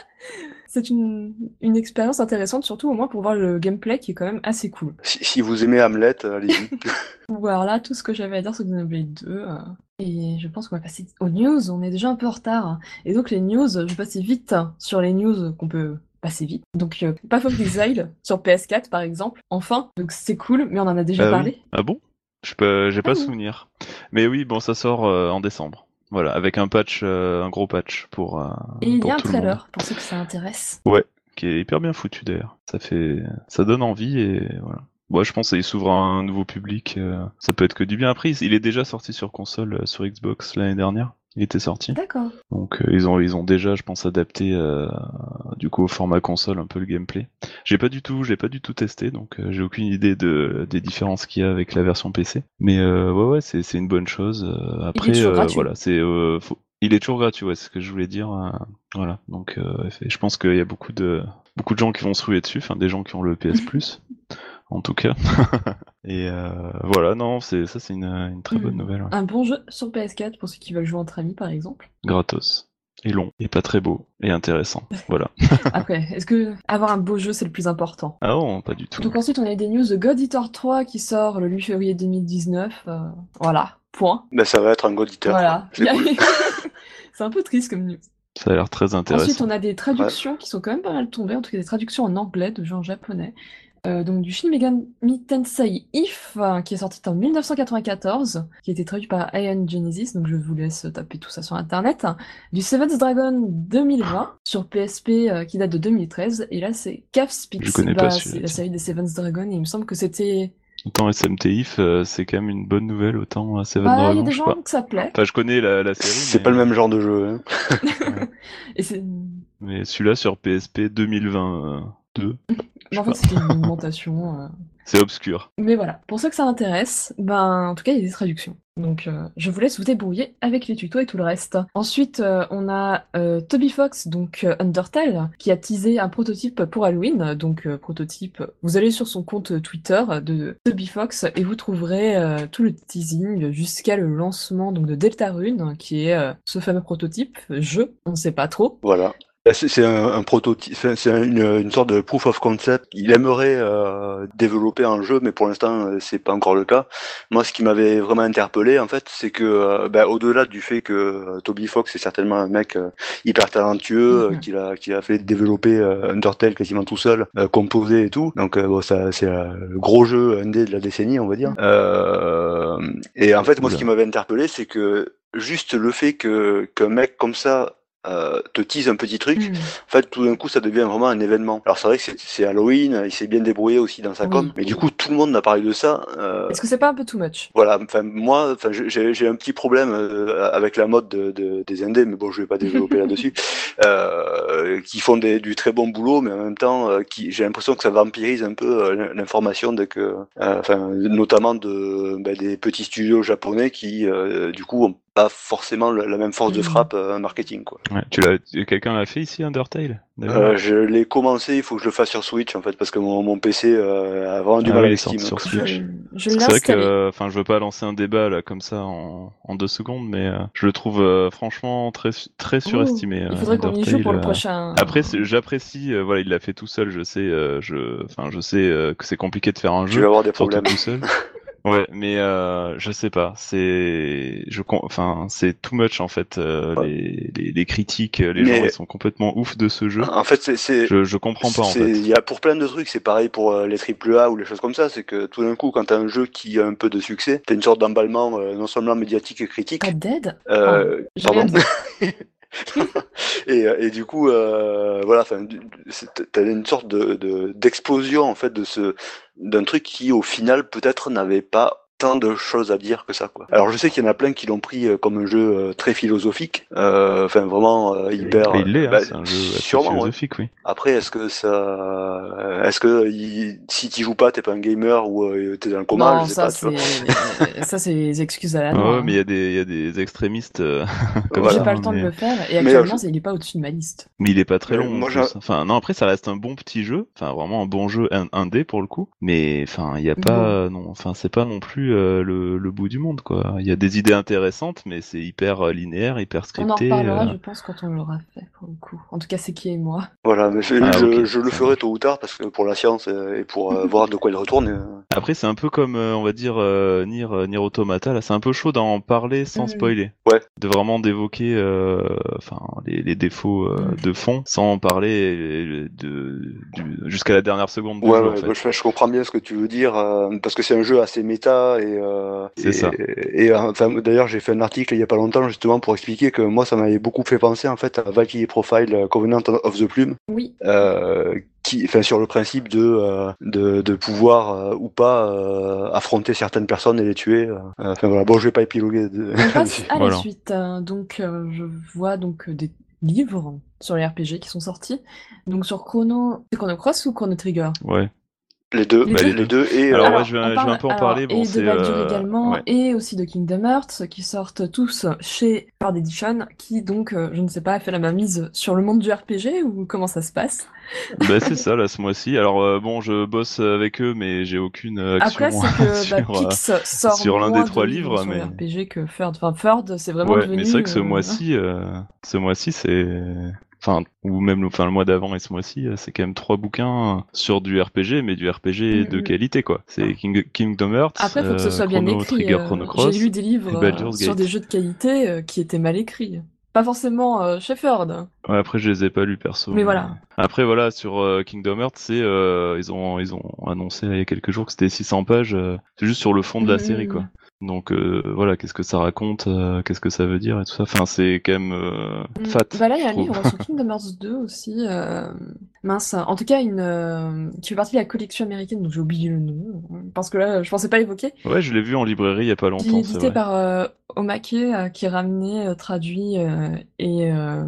c'est une, une expérience intéressante, surtout au moins pour voir le gameplay qui est quand même assez cool. Si, vous aimez Hamlet, allez-y. [LAUGHS] [LAUGHS] voilà tout ce que j'avais à dire sur Xenoblade 2. Euh, et je pense qu'on va passer aux news. On est déjà un peu en retard. Et donc les news, je vais passer vite sur les news qu'on peut passer vite. Donc euh, Path of Exile sur PS4 par exemple. Enfin, donc c'est cool, mais on en a déjà ah parlé. Ah bon? Je peux, j'ai pas ah souvenir. Mais oui, bon, ça sort euh, en décembre. Voilà, avec un patch, euh, un gros patch pour. Euh, et il y a un trailer pour ceux que ça intéresse. Ouais, qui est hyper bien foutu d'ailleurs. Ça fait, ça donne envie et voilà. Moi, je pense qu'il s'ouvre à un nouveau public. Euh, ça peut être que du bien. Après, il est déjà sorti sur console, sur Xbox l'année dernière il était sorti. D'accord. Donc euh, ils ont ils ont déjà, je pense, adapté euh, du coup au format console un peu le gameplay. J'ai pas du tout, j'ai pas du tout testé, donc euh, j'ai aucune idée de des différences qu'il y a avec la version PC. Mais ouais ouais, c'est c'est une bonne chose. après voilà, c'est il est toujours gratuit, ouais, c'est ce que je voulais dire. voilà, donc je pense qu'il y a beaucoup de beaucoup de gens qui vont se ruer dessus, enfin des gens qui ont le PS Plus. [LAUGHS] en tout cas. [LAUGHS] et euh, voilà, non, c'est ça, c'est une, une, très bonne mm. nouvelle. Un bon jeu sur PS4 pour ceux qui veulent jouer entre amis, par exemple. Gratos. Et long, et pas très beau, et intéressant. [LAUGHS] Voilà. [LAUGHS] Après, est-ce que avoir un beau jeu, c'est le plus important? Ah non, pas du tout. Donc ensuite, on a des news de God Eater 3 qui sort le 8 février 2019. Euh, voilà, point. Ben, ça va être un God Eater. Voilà. [LAUGHS] c'est un peu triste comme news. Ça a l'air très intéressant. Ensuite, on a des traductions qui sont quand même pas mal tombées, en tout cas des traductions en anglais de gens japonais. Euh, donc du Shin Megami Tensei If, euh, qui est sorti en 1994, qui a été traduit par Ion Genesis, donc je vous laisse taper tout ça sur internet. Du Seven's Dragon 2020 sur PSP euh, qui date de 2013, et là c'est Cave Speaks. Je connais pas C'est la série des Seven's Dragon, et il me semble que c'était Autant SMT If, c'est quand même une bonne nouvelle, autant Seven bah, Dragon. Il y a des gens que ça plaît. Enfin, je connais la, la série. C'est pas le même genre de jeu. Hein. [LAUGHS] et. Mais celui-là sur PSP 2022. en fait, c'était une augmentation. Euh. [LAUGHS] C'est obscur. Mais voilà, pour ceux que ça intéresse, ben en tout cas, il y a des traductions. Donc euh, je vous laisse vous débrouiller avec les tutos et tout le reste. Ensuite, euh, on a Toby Fox, donc Undertale, qui a teasé un prototype pour Halloween. Donc prototype, vous allez sur son compte Twitter de Toby Fox et vous trouverez tout le teasing jusqu'à le lancement donc de Deltarune, qui est ce fameux prototype. Je, on ne sait pas trop. Voilà. Bah, c'est un, prototype, c'est une, sorte de proof of concept. Il aimerait euh, développer un jeu, mais pour l'instant, euh, c'est pas encore le cas. Moi, ce qui m'avait vraiment interpellé, en fait, c'est que, euh, bah, au-delà du fait que Toby Fox est certainement un mec hyper talentueux, mm-hmm. qu'il a, qu'il a fait développer Undertale quasiment tout seul, composé et tout. Donc, bon, ça, c'est le gros jeu indé de la décennie, on va dire. et en fait, moi, ce qui m'avait interpellé, c'est que juste le fait que qu'un mec comme ça euh, te tease un petit truc, Hmm. en fait, tout d'un coup, ça devient vraiment un événement. Alors c'est vrai que c'est- Halloween, il s'est bien débrouillé aussi dans sa Oui. com, mais du coup, tout le monde a parlé de ça. euh, Est-ce que c'est pas un peu too much? voilà, enfin moi, enfin j'ai j'ai un petit problème euh, avec la mode de, de- des indés, mais bon, je vais pas développer [LAUGHS] là-dessus. Euh, qui font des, du très bon boulot, mais en même temps, euh, qui j'ai l'impression que ça vampirise un peu euh, l'information dès que, euh, enfin, notamment de ben, des petits studios japonais qui, euh, du coup, ont pas forcément la, la même force de Mhm. frappe euh, marketing, quoi. Ouais, tu l'as, quelqu'un l'a fait ici, Undertale Euh, je l'ai commencé, il faut que je le fasse sur Switch en fait, parce que mon, mon PC euh, a vraiment du Ah mal est avec Steam. sur Switch. Je, je C'est vrai que, euh, enfin, je veux pas lancer un débat là comme ça en, en deux secondes, mais euh, je le trouve euh, franchement très très surestimé. Il euh, faudrait qu'on y joue pour le euh. prochain. Après, j'apprécie, euh, voilà, il l'a fait tout seul. Je sais, euh, je, enfin, je sais euh, que c'est compliqué de faire un Tu jeu vas avoir des problèmes. tout seul. [LAUGHS] Ouais, mais euh, je sais pas. C'est, je, enfin, c'est too much en fait. euh, Ouais. les, les, les critiques, les Mais- gens ils sont complètement ouf de ce jeu. En fait, c'est- c'est Je, je comprends pas en C'est- fait. Il y a pour plein de trucs, c'est pareil pour euh, les triple A ou les choses comme ça, c'est que tout d'un coup, quand t'as un jeu qui a un peu de succès, t'as une sorte d'emballement euh, non seulement médiatique et critique. Pas dead? euh, Ah, pardon. [LAUGHS] euh, et du coup, euh, voilà, t'as une sorte de- d'explosion en fait de ce d'un truc qui au final peut-être n'avait pas tant de choses à dire que ça quoi. Alors je sais qu'il y en a plein qui l'ont pris euh, comme un jeu euh, très philosophique, euh, enfin vraiment euh, hyper. Il l'est, hein, bah, c'est un jeu ouais. philosophique, oui. Après, est-ce que ça, est-ce que il- si tu joues pas, t'es pas un gamer ou euh, t'es dans le coma, Non, je sais ça c'est ça c'est les excuses à la Ouais, noix. mais il y a des, il y a des extrémistes euh, [LAUGHS] comme Voilà. J'ai pas le hein, temps mais... de le faire et Mais, actuellement euh, c'est- il est pas au-dessus de ma liste. mais il est pas très long. moi, plus. j'ai- Enfin, non, après, ça reste un bon petit jeu. Enfin, vraiment un bon jeu un- indé pour le coup. Mais enfin, il y a pas, non, enfin, c'est pas non plus euh, le, le bout du monde, quoi. Il y a des idées intéressantes, mais c'est hyper euh, linéaire, hyper On en scripté. reparlera, euh. je pense, quand on l'aura fait pour le coup. En tout cas, c'est qui et moi. Voilà, mais je, Ah, je, ok, je le ferai tôt ou tard parce que pour la science et pour euh, [LAUGHS] voir de quoi il retourne. Après, c'est un peu comme, euh, on va dire, euh, Nier, euh, Nier Automata. Là, c'est un peu chaud d'en parler sans Mhm. spoiler. Ouais. De vraiment d'évoquer, euh, enfin, les, les défauts euh, Mhm. de fond, sans parler euh, de, jusqu'à la dernière seconde Ouais, jeu, ouais, en fait. je, je comprends bien ce que tu veux dire euh, parce que c'est un jeu assez méta et. euh, C'est et- ça. Et, enfin, d'ailleurs, j'ai fait un article il y a pas longtemps justement pour expliquer que moi, ça m'avait beaucoup fait penser en fait à Valkyrie Profile Covenant of the Plume. Oui. Qui, enfin, sur le principe de, euh, de, de pouvoir euh, ou pas euh, affronter certaines personnes et les tuer. euh. Enfin voilà, bon, je vais pas épiloguer. De... On [LAUGHS] passe à Voilà. la suite. hein. Donc, euh, je vois donc des livres sur les RPG qui sont sortis. Donc, sur Chrono, c'est Chrono Cross ou Chrono Trigger? Ouais. Les deux, Les bah, deux. les deux et Alors, euh, ouais, je vais- je un peu en alors, parler, bon, et de c'est, Baldur euh, également, ouais. et aussi de Kingdom Hearts, qui sortent tous chez Card Edition, qui donc, euh, je ne sais pas, a fait la mainmise sur le monde du RPG, ou comment ça se passe? Bah, c'est ça, là, ce mois-ci. Alors, euh, bon, je bosse avec eux, mais j'ai aucune action Après, c'est [LAUGHS] que sur, bah, Pix sort sur l'un des trois de livres, sur mais- RPG que Third. Enfin, Third, c'est vraiment Ouais, devenu... mais c'est vrai que ce euh, mois-ci, euh, ce mois-ci, c'est, enfin, ou même le, enfin, le mois d'avant et ce mois-ci, euh, c'est quand même trois bouquins sur du RPG, mais du RPG de Mhm. qualité, quoi. C'est King- Kingdom Hearts, Après, faut que ce euh, soit bien Chrono écrit. Trigger, euh, Chrono Cross. J'ai lu des livres sur des jeux de qualité qui étaient mal écrits. Pas forcément euh. Ouais, après, je les ai pas lus perso. Mais voilà. Après, voilà, sur euh, Kingdom Hearts, c'est, euh, ils ont, ils ont annoncé il y a quelques jours que c'était 600 pages. c'est juste sur le fond de la série, quoi. Donc euh, voilà, qu'est-ce que ça raconte, euh, qu'est-ce que ça veut dire et tout ça. Enfin, c'est quand même euh, Mm. fat. Bah là, il y a un livre sur [LAUGHS] Kingdom Hearts 2 aussi. Euh, Mince. En tout cas, une euh, qui fait partie de la collection américaine, donc j'ai oublié le nom. Parce que là, je pensais pas l'évoquer. Ouais, je l'ai vu en librairie il y a pas Qui est longtemps, édité par euh, Omake, euh, qui est ramené, euh, traduit euh, et, euh,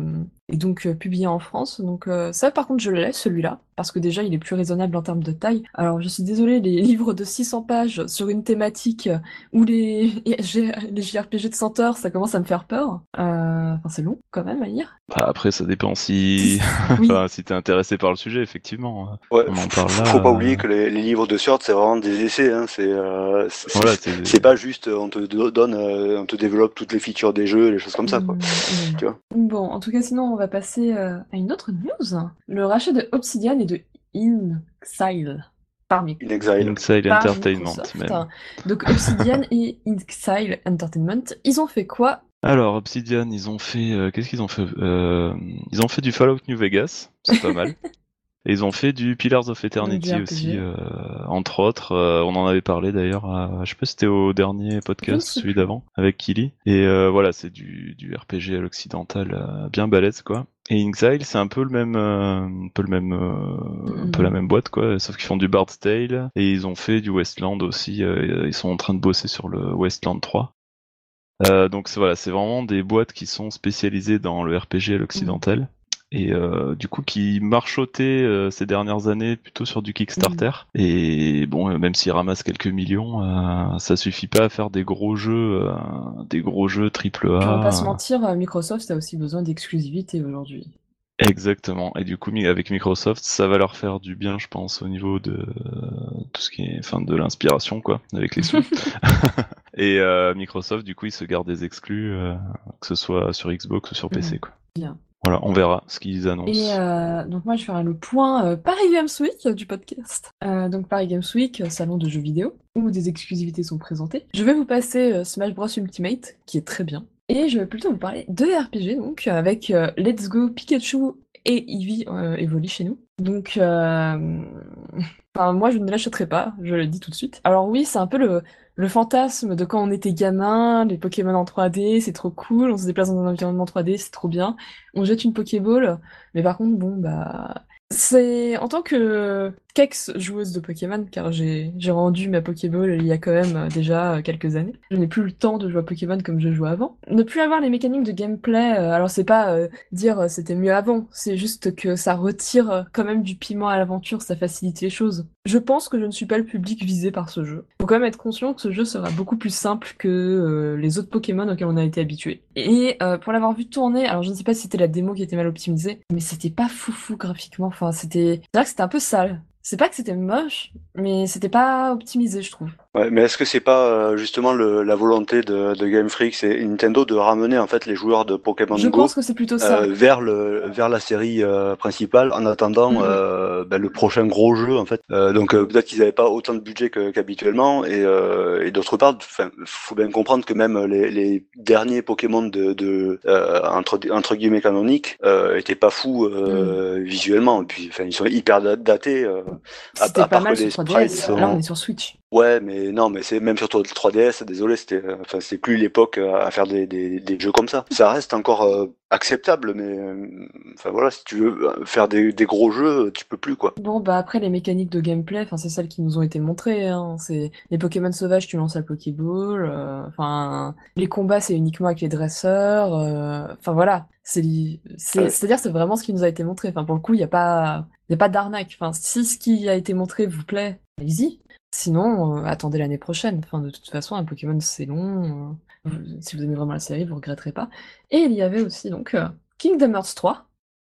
et donc euh, publié en France. Donc euh, ça, par contre, je le laisse celui-là parce que déjà, il est plus raisonnable en termes de taille. Alors, je suis désolée, les [LAUGHS] livres de 600 pages sur une thématique euh, où les [LAUGHS] les JRPG de 100 heures, ça commence à me faire peur. Euh, Enfin, c'est long quand même à lire. Bah, après, ça dépend si, [LAUGHS] Oui. enfin, si t'es intéressé par le sujet, effectivement. ouais, on en faut, parle faut- là, faut pas euh. oublier que les, les livres de Sword, c'est vraiment des essais. Hein, c'est euh, Voilà, pas juste, euh, on te do- donne, euh, on te développe toutes les features des jeux, les choses comme ça. Quoi. Mm, mm. Tu vois. Bon, en tout cas, sinon, on va passer euh, à une autre news. Le rachat de Obsidian et de InXile par Mi- In Exile. Exile par Entertainment, Microsoft. même. Donc Obsidian et InXile Entertainment, ils ont fait quoi Alors, Obsidian, ils ont fait, euh, qu'est-ce qu'ils ont fait? Euh, Ils ont fait du Fallout New Vegas, c'est pas mal. [LAUGHS] Et ils ont fait du Pillars of Eternity aussi, euh, entre autres. Euh, on en avait parlé d'ailleurs, à- je sais pas si c'était au dernier podcast, Je ne sais celui d'avant, avec Killy. Et euh, voilà, c'est du, du RPG à l'occidental euh, bien balèze, quoi. Et Exile, c'est un peu le même, euh, un peu le même, euh, un peu la Mhm. même boîte, quoi. Sauf qu'ils font du Bard's Tale et ils ont fait du Westland aussi. euh, ils sont en train de bosser sur le Westland 3. Euh, donc voilà, c'est vraiment des boîtes qui sont spécialisées dans le RPG à l'occidental et euh, du coup qui marchotaient euh, ces dernières années plutôt sur du Kickstarter. Et bon, euh, même s'ils ramassent quelques millions, euh, ça suffit pas à faire des gros jeux, euh, des gros jeux triple On va A. pas se mentir, Microsoft a aussi besoin d'exclusivité aujourd'hui. Exactement. Et du coup, avec Microsoft, ça va leur faire du bien, je pense, au niveau de euh, tout ce qui est, enfin, de l'inspiration, quoi, avec les sous. [LAUGHS] Et euh, Microsoft, du coup, ils se gardent des exclus, euh, que ce soit sur Xbox ou sur PC, Mhm. quoi. Bien. Voilà, on verra ce qu'ils annoncent. Et euh, donc moi je faire le point Paris Games Week du podcast. Donc Paris Games Week, salon de jeux vidéo, où des exclusivités sont présentées. Je vais vous passer Smash Bros Ultimate, qui est très bien. Et je vais plutôt vous parler de RPG, donc avec Let's Go Pikachu et Eevee évolue chez nous. Donc, euh... [LAUGHS] enfin, moi je ne l'achèterai pas, je le dis tout de suite. Alors oui, c'est un peu le, le fantasme de quand on était gamin, les Pokémon en 3D, c'est trop cool, on se déplace dans un environnement 3D, c'est trop bien. On jette une Pokéball, mais par contre, bon, bah. C'est en tant que qu'ex-joueuse de Pokémon, car j'ai rendu ma Pokéball il y a quand même euh, déjà euh, quelques années. Je n'ai plus le temps de jouer à Pokémon comme je jouais avant. Ne plus avoir les mécaniques de gameplay, euh, alors c'est pas dire c'était mieux avant, c'est juste que ça retire quand même du piment à l'aventure, ça facilite les choses. Je pense que je ne suis pas le public visé par ce jeu. Faut quand même être conscient que ce jeu sera beaucoup plus simple que les autres Pokémon auxquels on a été habitué. Et pour l'avoir vu tourner, alors je ne sais pas si c'était la démo qui était mal optimisée, mais c'était pas foufou graphiquement. C'était, c'est vrai que c'était un peu sale. C'est pas que c'était moche, mais c'était pas optimisé, je trouve. Ouais, mais est-ce que c'est pas euh, justement le, la volonté de, de Game Freak et Nintendo de ramener en fait les joueurs de Pokémon Je Go pense que c'est plutôt ça. euh, vers le vers la série euh, principale en attendant euh, ben, le prochain gros jeu en fait. Euh, donc euh, peut-être qu'ils n'avaient pas autant de budget qu'habituellement et, euh, et d'autre part, faut bien comprendre que même les, les derniers Pokémon de, de euh, entre entre guillemets canoniques euh, étaient pas fous euh, visuellement et puis enfin ils sont hyper da- datés. euh, à- pas part mal que sur les 3DS. sprites sont- Là, on est sur Switch. Ouais, mais non, mais c'est même sur 3DS, désolé, c'était, euh, enfin, c'est plus l'époque euh, à faire des, des, des jeux comme ça. Ça reste encore euh, acceptable, mais euh, enfin voilà, si tu veux faire des, des gros jeux, tu peux plus quoi. Bon, bah après, les mécaniques de gameplay, enfin, c'est celles qui nous ont été montrées. Hein. C'est les Pokémon sauvages, tu lances la Pokéball. euh, Enfin, les combats, c'est uniquement avec les dresseurs. Enfin voilà, c'est, c'est, Ouais. c'est-à-dire, c'est vraiment ce qui nous a été montré. Enfin, pour le coup, il y a pas, il y a pas d'arnaque. Enfin, si ce qui a été montré vous plaît, allez-y. Sinon, euh, attendez l'année prochaine. Enfin, de toute façon, un Pokémon, c'est long. euh, vous- si vous aimez vraiment la série, vous regretterez pas. Et il y avait aussi donc euh, Kingdom Hearts 3,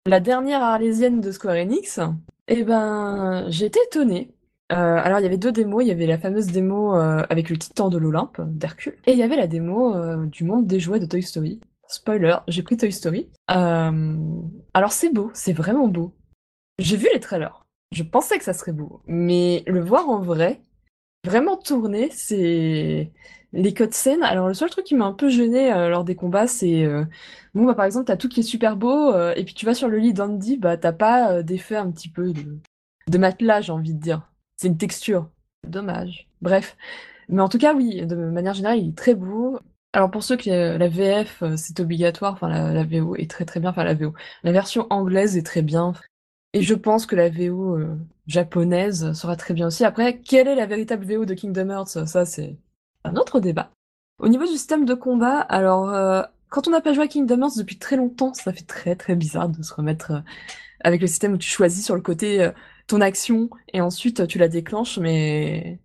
la dernière arlésienne de Square Enix. Eh ben, été étonnée. Euh, alors, il y avait deux démos. Il y avait la fameuse démo euh, avec le titan de l'Olympe, d'Hercule. Et il y avait la démo euh, du monde des jouets de Toy Story. Spoiler, j'ai pris Toy Story. Euh, alors, c'est beau, c'est vraiment beau. J'ai vu les trailers. Je pensais que ça serait beau. Mais le voir en vrai, vraiment tourné, c'est... Les cutscenes, alors le seul truc qui m'a un peu gêné euh, lors des combats, c'est... euh, Bon, bah par exemple, t'as tout qui est super beau, euh, et puis tu vas sur le lit d'Andy, bah t'as pas euh, d'effet un petit peu de, de matelas, j'ai envie de dire. C'est une texture. Dommage. Bref. Mais en tout cas, oui, de manière générale, il est très beau. Alors pour ceux qui euh, la VF, euh, c'est obligatoire, enfin la, la VO est très très bien, enfin la VO. La version anglaise est très bien. Et je pense que la VO euh, japonaise sera très bien aussi. Après, quelle est la véritable VO de Kingdom Hearts? Ça, c'est un autre débat. Au niveau du système de combat, alors euh, quand on n'a pas joué à Kingdom Hearts depuis très longtemps, ça fait très très bizarre de se remettre euh, avec le système où tu choisis sur le côté ton action et ensuite tu la déclenches, mais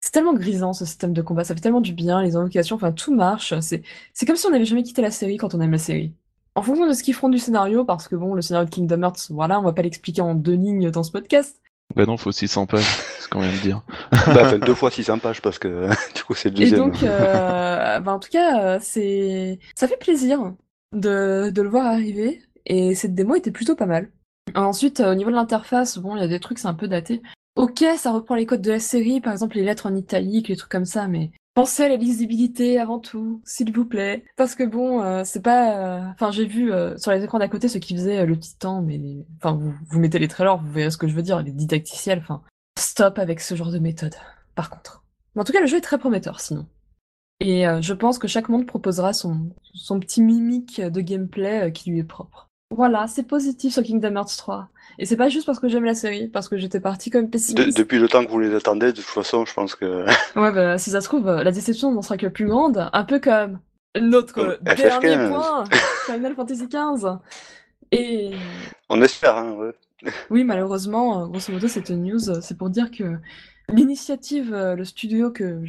c'est tellement grisant ce système de combat, ça fait tellement du bien, les invocations, enfin tout marche. C'est comme si on n'avait jamais quitté la série quand on aime la série. En fonction de ce qu'ils feront du scénario, parce que bon, le scénario de Kingdom Hearts, voilà, on va pas l'expliquer en deux lignes dans ce podcast. Bah non, faut 600 pages, c'est ce qu'on vient de dire. [LAUGHS] bah, deux fois 600 pages parce que [LAUGHS] du coup c'est le Et deuxième. donc, euh, [LAUGHS] bah, en tout cas, euh, c'est, ça fait plaisir de, de le voir arriver. Et cette démo était plutôt pas mal. Ensuite, euh, au niveau de l'interface, bon, il y a des trucs, c'est un peu daté. Ok, ça reprend les codes de la série, par exemple les lettres en italique, les trucs comme ça, mais Pensez à la lisibilité avant tout, s'il vous plaît. Parce que bon, euh, c'est pas... euh, Enfin, j'ai vu euh, sur les écrans d'à côté ceux qui faisaient euh, le titan, mais... Enfin, vous, vous mettez les trailers, vous verrez ce que je veux dire, les didacticiels, enfin... Stop avec ce genre de méthode, par contre. Mais en tout cas, le jeu est très prometteur, sinon. Et je pense que chaque monde proposera son, son petit mimique de gameplay qui lui est propre. Voilà, c'est positif sur Kingdom Hearts 3. Et c'est pas juste parce que j'aime la série, parce que j'étais partie comme De- pessimiste. depuis le temps que vous les attendez, de toute façon, je pense que. [LAUGHS] Ouais, bah, si ça se trouve, euh, la déception n'en sera que plus grande, un peu comme notre Comme dernier FF15. point, [LAUGHS] Final Fantasy XV. Et On espère, hein, ouais. oui, malheureusement, euh, grosso modo, cette news, euh, c'est pour dire que l'initiative, euh, le studio que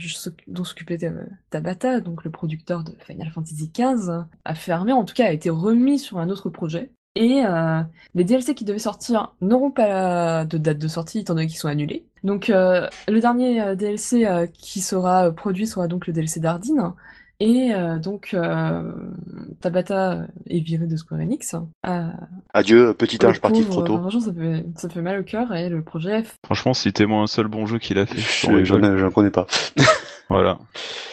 dont s'occupait euh, Tabata, donc le producteur de Final Fantasy XV, a fermé, en tout cas a été remis sur un autre projet. Et euh, les DLC qui devaient sortir n'auront pas de date de sortie étant donné qu'ils sont annulés. Donc le dernier DLC qui sera produit sera donc le DLC d'Ardine. Et euh, donc euh, Tabata est viré de Square Enix. Euh, Adieu, petit ange parti trop tôt. Franchement, ça fait, ça fait mal au cœur et le projet. Franchement, citez-moi un seul bon jeu qu'il a fait. Je- J'en connais pas. [LAUGHS] Voilà.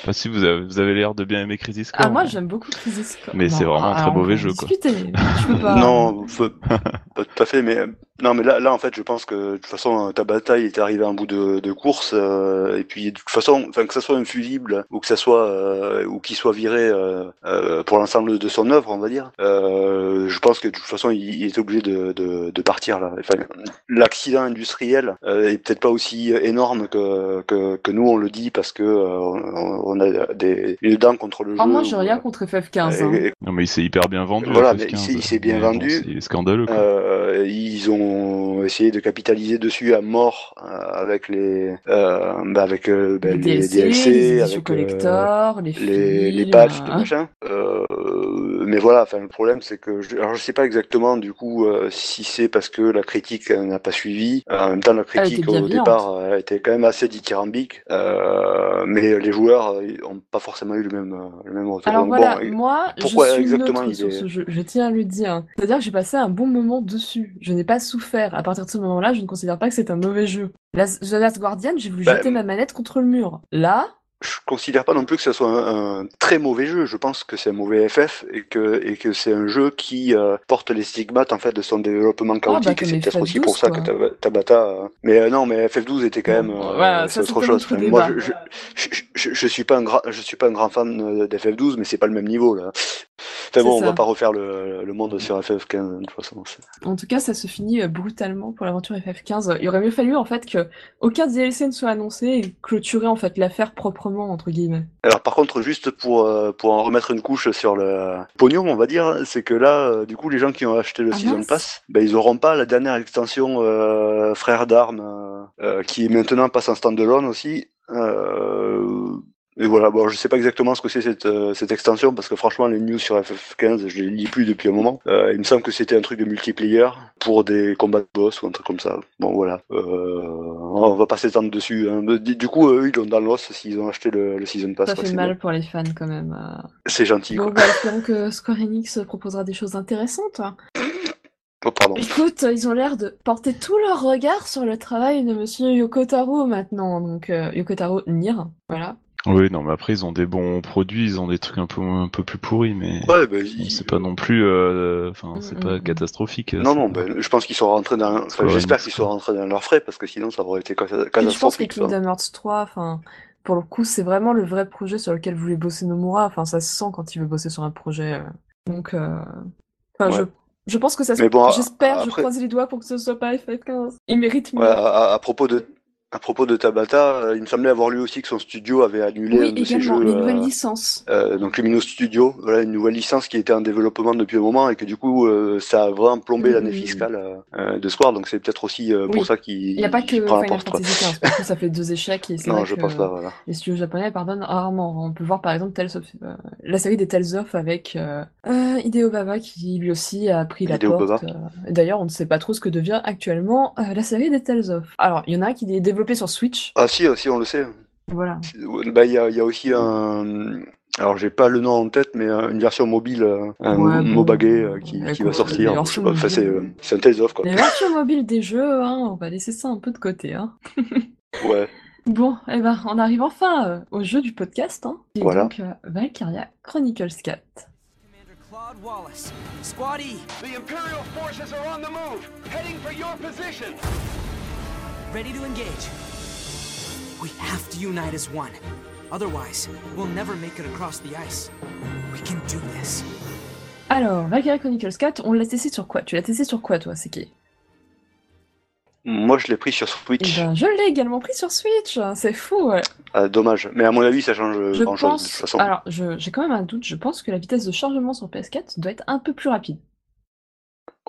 Enfin, si vous avez, vous avez l'air de bien aimer Crisis Core. Ah, moi j'aime beaucoup Crisis Core. Mais c'est vraiment un ah, très on mauvais jeu, quoi. discuter, mais je peux [LAUGHS] pas. Non, [LAUGHS] pas tout à fait, mais non, mais là, là, en fait, je pense que de toute façon, ta bataille était arrivée à un bout de, de course, euh, et puis de toute façon, enfin que ça soit un fusible ou que ça soit euh, ou qu'il soit viré euh, euh, pour l'ensemble de son œuvre, on va dire, euh, je pense que de toute façon, il, il est obligé de, de, de partir là. Enfin, l'accident industriel euh, est peut-être pas aussi énorme que, que que nous on le dit parce que euh, on, on a des une dent contre le Ah, jeu. moi j'ai rien euh, contre FF15. hein. et- et Non, mais il s'est hyper bien vendu. Voilà, FF15, mais il s'est- bien mais bon, vendu. c'est scandaleux, quoi. Euh, ils ont essayé de capitaliser dessus à mort euh, avec les euh, bah, avec euh, bah, les les DLC, DLC, les avec collector, les les, les patchs, tout hein. machin. Euh, mais voilà, enfin le problème c'est que je, alors je sais pas exactement du coup si c'est parce que la critique n'a pas suivi. En même temps la critique au départ était quand même assez dithyrambique, euh, mais les joueurs euh, ils ont pas forcément eu le même le même retour. Alors Donc, voilà, bon, moi, pourquoi je suis exactement il est- ce jeu, je tiens à le dire. C'est-à-dire que j'ai passé un bon moment dessus. Je n'ai pas souffert. À partir de ce moment-là, je ne considère pas que c'est un mauvais jeu. La- The Last Guardian, j'ai voulu Bah, jeter ma manette contre le mur. Là, je considère pas non plus que ce soit un, un très mauvais jeu. Je pense que c'est un mauvais FF et que et que c'est un jeu qui euh, porte les stigmates en fait de son développement chaotique. bah, et c'est peut-être FF12, aussi pour ça quoi. que Tab- Tabata. euh, Mais euh, non, mais FF12 était quand même euh, c'est autre chose. Enfin, moi, je, je, je, je- je suis pas un grand je suis pas un grand fan euh, d'FF12, mais c'est pas le même niveau là. C'est bon, on va pas refaire le, le monde sur FF15 de toute façon. c'est- En tout cas, ça se finit brutalement pour l'aventure FF15. Il aurait mieux fallu en fait que aucun DLC ne soit annoncé et clôturer en fait l'affaire proprement entre guillemets. Alors par contre, juste pour euh, pour en remettre une couche sur le pognon, on va dire, c'est que là, euh, du coup, les gens qui ont acheté le Ah season mince. pass, ben ils auront pas la dernière extension euh, Frères d'armes qui maintenant passe en standalone aussi. Euh, et voilà, bon, je sais pas exactement ce que c'est cette, euh, cette extension parce que franchement, les news sur FF15, je les lis plus depuis un moment. Euh, il me semble que c'était un truc de multiplayer pour des combats de boss ou un truc comme ça. Bon, voilà. Euh, on va pas s'étendre dessus. hein. Du coup, eux, ils l'ont dans l'os s'ils ont acheté le, le season pass. Ça fait mal pour les fans quand même. C'est gentil. Bon, Quoi. bah, espérons que Square Enix proposera des choses intéressantes. Oh, pardon. Écoute, ils ont l'air de porter tout leur regard sur le travail de monsieur Yoko Taro maintenant. Donc, euh, Yoko Taro Nier, voilà. Oui, non, mais après, ils ont des bons produits, ils ont des trucs un peu, un peu plus pourris, mais Ouais, il- c'est pas non plus, euh, enfin, c'est Mm, pas mm, catastrophique. Non, c'est non, pas- ben, je pense qu'ils sont rentrés dans. Enfin, j'espère qu'ils sont rentrés dans leurs frais parce que sinon ça aurait été cata- Et je pense que catastrophique. Kingdom Hearts 3, enfin, pour le coup, c'est vraiment le vrai projet sur lequel voulait bosser Nomura. Enfin, ça se sent quand il veut bosser sur un projet. euh. Donc, euh... enfin, je, Ouais. je pense que ça se... Mais bon, J'espère, je après- croise les doigts pour que ce soit pas FF15. Il mérite mieux. Ouais, à, à- à propos de. À propos de Tabata, euh, il me semblait avoir lu aussi que son studio avait annulé oui, un de ses jeux, les euh, nouvelles licences. euh, donc Lumino Studio, voilà une nouvelle licence qui était en développement depuis un moment et que du coup euh, ça a vraiment plombé l'année fiscale euh, euh, de Square, donc c'est peut-être aussi euh, pour Oui. ça qu'il Il n'y a pas que Final. Fantasy XV, parce que ça fait deux échecs et c'est Non, vrai je que pense pas, voilà. les studios japonais pardonnent rarement. On peut voir par exemple Tales of, euh, la série des Tales of avec euh, euh, Hideo Baba qui lui aussi a pris la Hideo porte. Euh, D'ailleurs, on ne sait pas trop ce que devient actuellement euh, la série des Tales of. Alors, il y en a qui est développé sur Switch. Ah si, aussi on le sait. Voilà. Bah, il y a, il y a aussi un. Alors, j'ai pas le nom en tête, mais euh, une version mobile, euh, un Ouais, bon. Mobagé euh, qui, qui va sortir. enfin, c'est, euh, un Tales of, quoi. Les versions mobiles des jeux, hein, on va laisser ça un peu de côté. Hein. [LAUGHS] Ouais. Bon, eh ben, on arrive enfin euh, au jeu du podcast, hein. Et Voilà. donc euh, Valkyria Chronicles 4. Commander Claude Wallace. Squad E, The Imperial forces are on the move, heading for your position. Ready to engage. We have to unite as one. Otherwise, we'll never make it across the ice. We can do this. Alors, Valkyria Chronicles 4, on l'a testé sur quoi? Tu l'as testé sur quoi, toi, Seki? Moi, je l'ai pris sur Eh Switch. ben, je l'ai également pris sur Switch, c'est fou, ouais. Ah, dommage. Mais à mon avis, ça change Je grand chose de toute pense... façon. Alors, j'ai quand même un doute, je pense que la vitesse de chargement sur PS4 doit être un peu plus rapide.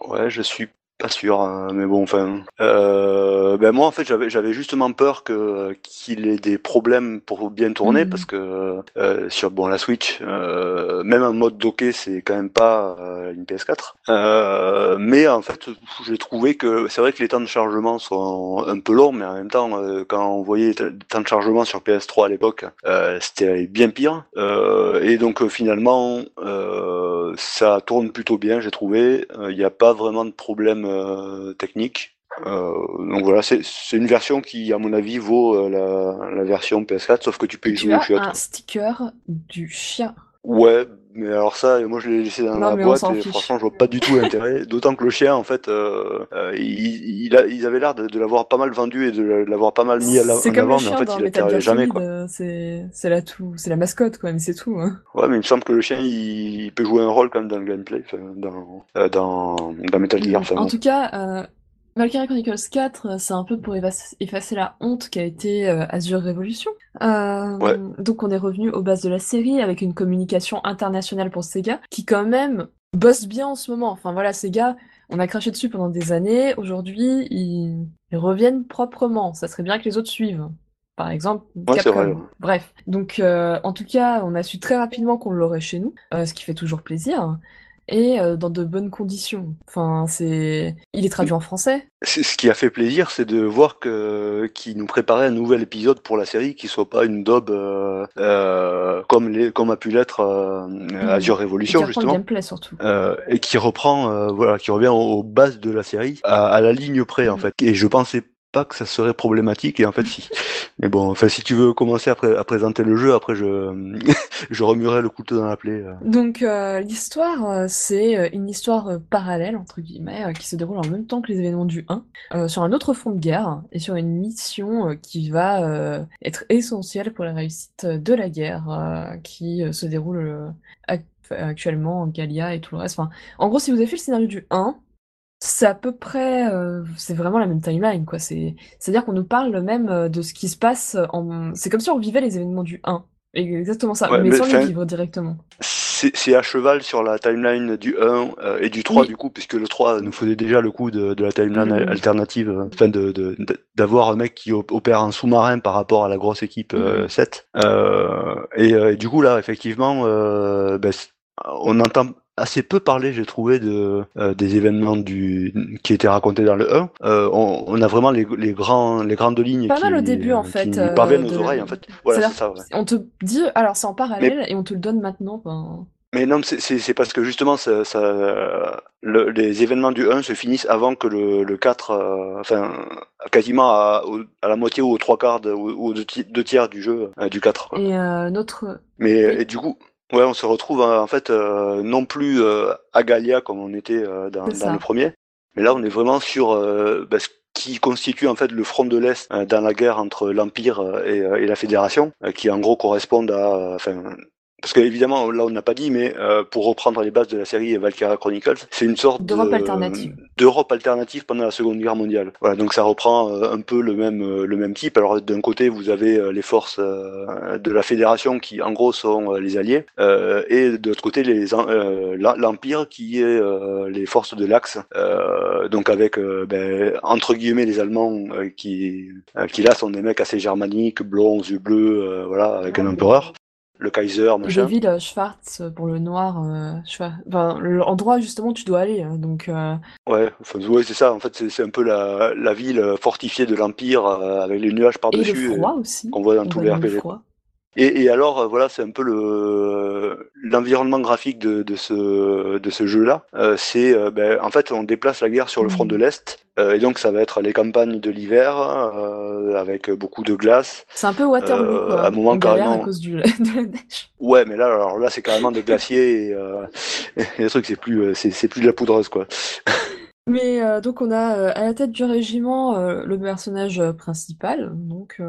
Ouais, je suis pas sûr, hein, mais bon, enfin. Euh, ben moi, en fait, j'avais j'avais justement peur que qu'il ait des problèmes pour bien tourner Mhm. parce que euh, sur bon la Switch, euh, même en mode docké, c'est quand même pas une PS4. Euh, mais en fait, j'ai trouvé que c'est vrai que les temps de chargement sont un peu longs, mais en même temps, quand on voyait les temps de chargement sur PS3 à l'époque, c'était bien pire. Et donc finalement, ça tourne plutôt bien, j'ai trouvé. Il n'y a pas vraiment de problème euh, technique. Euh, donc voilà, c'est une version qui, à mon avis, vaut euh, la, la version PS4, sauf que tu peux y tu jouer au un sticker du chien. Ouais, mais alors ça, moi je l'ai laissé dans Non, la boîte et fiche. franchement, je vois pas du tout l'intérêt. [LAUGHS] D'autant que le chien, en fait, euh, euh, il, il a, ils avaient l'air de, de l'avoir pas mal vendu et de l'avoir pas mal mis à la- en comme avant, le mais en fait, dans il Gear jamais quoi. euh, c'est c'est la tout, c'est la mascotte quoi, mais c'est tout. hein. Ouais, mais il me semble que le chien, il, il peut jouer un rôle quand même dans le gameplay, dans, euh, dans, dans Metal Gear. Enfin, En tout cas, euh, Valkyria Chronicles 4, euh, c'est un peu pour effacer, la honte qu'a été euh, Azure Revolution. Euh, Ouais. Donc on est revenu aux bases de la série avec une communication internationale pour Sega, qui quand même bosse bien en ce moment. Enfin voilà, Sega, on a craché dessus pendant des années. Aujourd'hui, ils, ils reviennent proprement. Ça serait bien que les autres suivent. Par exemple, Ouais, vrai. Bref. Donc, euh, en tout cas, on a su très rapidement qu'on l'aurait chez nous, euh, ce qui fait toujours plaisir. Et euh, dans de bonnes conditions. Enfin, c'est. Il est traduit en français. C'est- Ce qui a fait plaisir, c'est de voir que qu'ils nous préparaient un nouvel épisode pour la série qui soit pas une daube euh, euh, comme les comme a pu l'être euh, Azure Et Revolution qui le justement. gameplay surtout. Euh, et qui reprend, euh, voilà, qui revient aux, aux bases de la série, à, à la ligne près en Mhm. fait. Et je pensais pas que ça serait problématique, et en fait si. Mais bon, enfin si tu veux commencer à, à présenter le jeu, après je [LAUGHS] je remuerai le couteau dans la plaie. euh. Donc, euh, l'histoire, euh, c'est une histoire parallèle, entre guillemets, qui se déroule en même temps que les événements du 1, euh, sur un autre front de guerre, et sur une mission qui va être essentielle pour la réussite de la guerre, qui se déroule ac- actuellement en Gallia et tout le reste. Enfin, en gros, si vous avez fait le scénario du 1, c'est à peu près, euh, c'est vraiment la même timeline, quoi. C'est, c'est-à-dire qu'on nous parle même euh, de ce qui se passe en... C'est comme si on vivait les événements du 1. Exactement ça, Ouais, mais mais sans les vivre directement. C'est c'est à cheval sur la timeline du 1 euh, et du 3 Oui. du coup, puisque le 3 nous faisait déjà le coup de, de la timeline alternative, enfin de d'avoir un mec qui op- opère en sous-marin par rapport à la grosse équipe euh, Mhm. 7. Euh, et, et du coup là, effectivement, ben, on entend assez peu parler, j'ai trouvé, de euh, des événements du qui étaient racontés dans le 1. Euh, on, on a vraiment les, les grands les grandes lignes Pas qui, mal au début, en qui fait, nous euh, parviennent aux la- oreilles en fait. Voilà, c'est ça. ouais. On te dit, alors c'est en parallèle, et on te le donne maintenant. ben, Mais non, c'est- parce que justement, ça, ça- le- les événements du 1 se finissent avant que le, le 4, euh, enfin, quasiment à, à la moitié ou aux trois quarts, de- ou aux deux, ti- deux tiers du jeu, euh, du 4. quoi. Et euh, notre. Mais et du coup, ouais, on se retrouve euh, en fait euh, non plus euh, à Gallia comme on était euh, dans, dans le premier, mais là on est vraiment sur euh, bah, ce qui constitue en fait le front de l'Est euh, dans la guerre entre l'Empire euh, et, euh, et la Fédération, euh, qui en gros correspondent à, euh, enfin, parce que évidemment là on n'a pas dit, mais euh, pour reprendre les bases de la série Valkyria Chronicles, c'est une sorte D'Europe de- alternative. d'Europe alternative pendant la Seconde Guerre mondiale. Voilà, donc ça reprend euh, un peu le même euh, le même type. Alors d'un côté vous avez les forces de la Fédération qui en gros sont les Alliés, et de l'autre côté les l'Empire qui est les forces de l'Axe. Donc avec ben, entre guillemets les Allemands qui qui là sont des mecs assez germaniques, blonds, yeux bleus, voilà, avec un empereur. Le Kaiser, machin. David euh, Schwartz euh, pour le noir. euh, enfin, l'endroit justement où tu dois aller. donc, euh, Ouais, enfin, ouais, c'est ça. En fait, c'est un peu la, la ville fortifiée de l'Empire euh, avec les nuages Et par-dessus. le euh, froid aussi. qu'on voit dans On tous les le RPG. Et, et alors, euh, voilà, c'est un peu le l'environnement graphique de, de ce de ce jeu-là. Euh, c'est euh, ben, en fait, on déplace la guerre sur le front de l'est, euh, et donc ça va être les campagnes de l'hiver avec beaucoup de glace. C'est un peu Waterloo, quoi. à un moment, On carrément. à cause du, [LAUGHS] de la neige. Ouais, mais là, alors là, c'est carrément des glaciers et, [LAUGHS] et le truc, c'est plus c'est plus de la poudreuse, quoi. Mais euh, donc on a euh, à la tête du régiment euh, le personnage principal, donc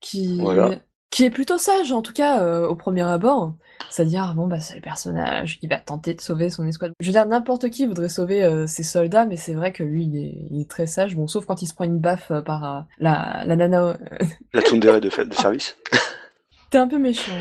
qui Voilà. Qui est plutôt sage en tout cas euh, au premier abord. C'est-à-dire bon bah c'est le personnage qui va tenter de sauver son escouade. Je veux dire n'importe qui voudrait sauver euh, ses soldats, mais c'est vrai que lui il est, il est très sage. Bon sauf quand il se prend une baffe euh, par la la nana. La tsundere de, service. [LAUGHS] T'es un peu méchant.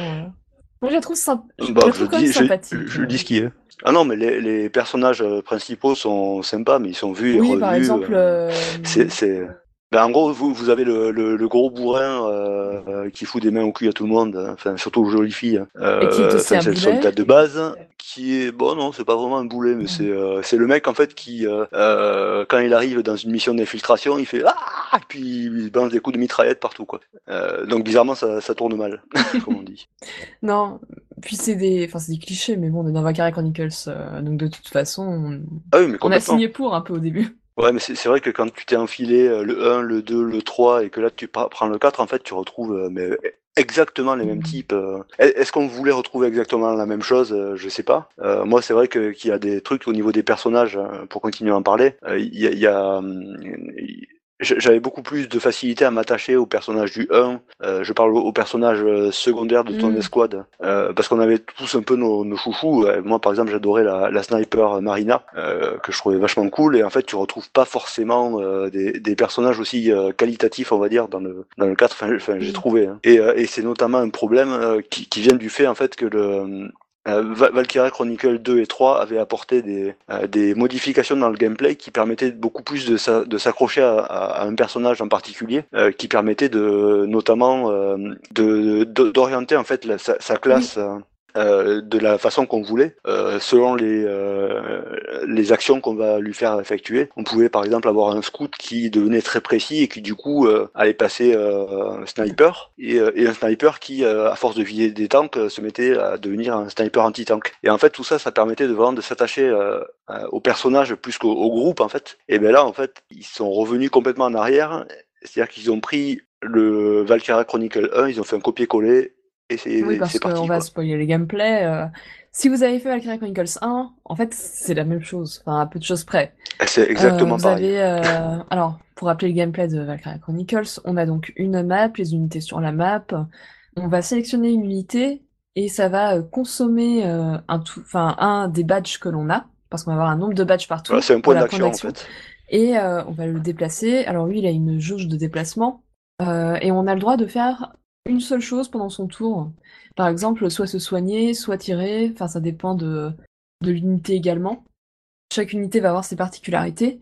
Moi je la trouve. Je, Bah, je, trouve dis, je, sympathique. je dis ce qui est. Ah non, mais les, les personnages principaux sont sympas, mais ils sont vus et Oui revus. par exemple. c'est... Ben, en gros, vous, vous avez le, le, le gros bourrin euh, euh, qui fout des mains au cul à tout le monde, hein, enfin surtout aux jolies filles. hein. Euh, Et qui c'est le soldat de base qui est bon, non, c'est pas vraiment un boulet, mais c'est euh, c'est le mec en fait qui, euh, euh, quand il arrive dans une mission d'infiltration, il fait ah, et puis il balance des coups de mitraillette partout quoi. Euh, donc bizarrement, ça, ça tourne mal, [LAUGHS] comme on dit. Non, puis c'est des, enfin c'est des clichés, mais bon, on est dans Valkyrie Chronicles, euh, donc de toute façon, on, Ah oui, mais on a signé pour un peu au début. Ouais, mais c'est vrai que quand tu t'es enfilé euh, le 1, le 2, le 3 et que là tu prends le 4, en fait, tu retrouves euh, mais exactement les mêmes Mhm. types. euh. Est- Est-ce qu'on voulait retrouver exactement la même chose Je sais pas. Euh, moi, c'est vrai qu'il y a des trucs au niveau des personnages, pour continuer à en parler. Il y a, il y a, hum, j'avais beaucoup plus de facilité à m'attacher au personnage du 1. Euh, je parle au personnage euh, secondaire de ton Mhm. escouade. Euh, parce qu'on avait tous un peu nos, nos chouchous. Euh, Moi, par exemple, j'adorais la, la sniper Marina, euh, que je trouvais vachement cool. Et en fait, tu retrouves pas forcément euh, des, des personnages aussi euh, qualitatifs, on va dire, dans le dans le 4. Enfin, j'ai Mhm. trouvé. hein. Et, euh, et c'est notamment un problème euh, qui, qui vient du fait en fait que le euh, Va- Valkyria Chronicle 2 et 3 avaient apporté des, euh, des modifications dans le gameplay qui permettaient beaucoup plus de s'a- de s'accrocher à, à- à un personnage en particulier, euh, qui permettait de notamment euh, de de- d'orienter en fait la- sa, sa classe euh, de la façon qu'on voulait, euh, selon les euh, les actions qu'on va lui faire effectuer. On pouvait par exemple avoir un scout qui devenait très précis et qui du coup euh, allait passer euh, un sniper et, et un sniper qui à force de vider des tanks se mettait à devenir un sniper anti-tank. Et en fait tout ça ça permettait de vraiment de s'attacher au personnage plus qu'au au groupe en fait. Et ben là en fait ils sont revenus complètement en arrière, c'est-à-dire qu'ils ont pris le Valkyria Chronicle 1, ils ont fait un copier-coller et c'est Oui, parce qu'on va spoiler les gameplays. euh, Si vous avez fait Valkyrie Chronicles 1, en fait, c'est la même chose, enfin, à peu de choses près. C'est exactement Euh, vous pareil. avez, euh, alors, pour rappeler le gameplay de Valkyrie Chronicles, on a donc une map, les unités sur la map. On va sélectionner une unité et ça va euh, consommer euh, un tout, enfin, un des badges que l'on a, parce qu'on va avoir un nombre de badges partout. Voilà, c'est un point d'action en fait. Et euh, on va le déplacer. Alors lui, il a une jauge de déplacement. Euh, et on a le droit de faire une seule chose pendant son tour. Par exemple, soit se soigner, soit tirer. Enfin, ça dépend de, de l'unité également. Chaque unité va avoir ses particularités.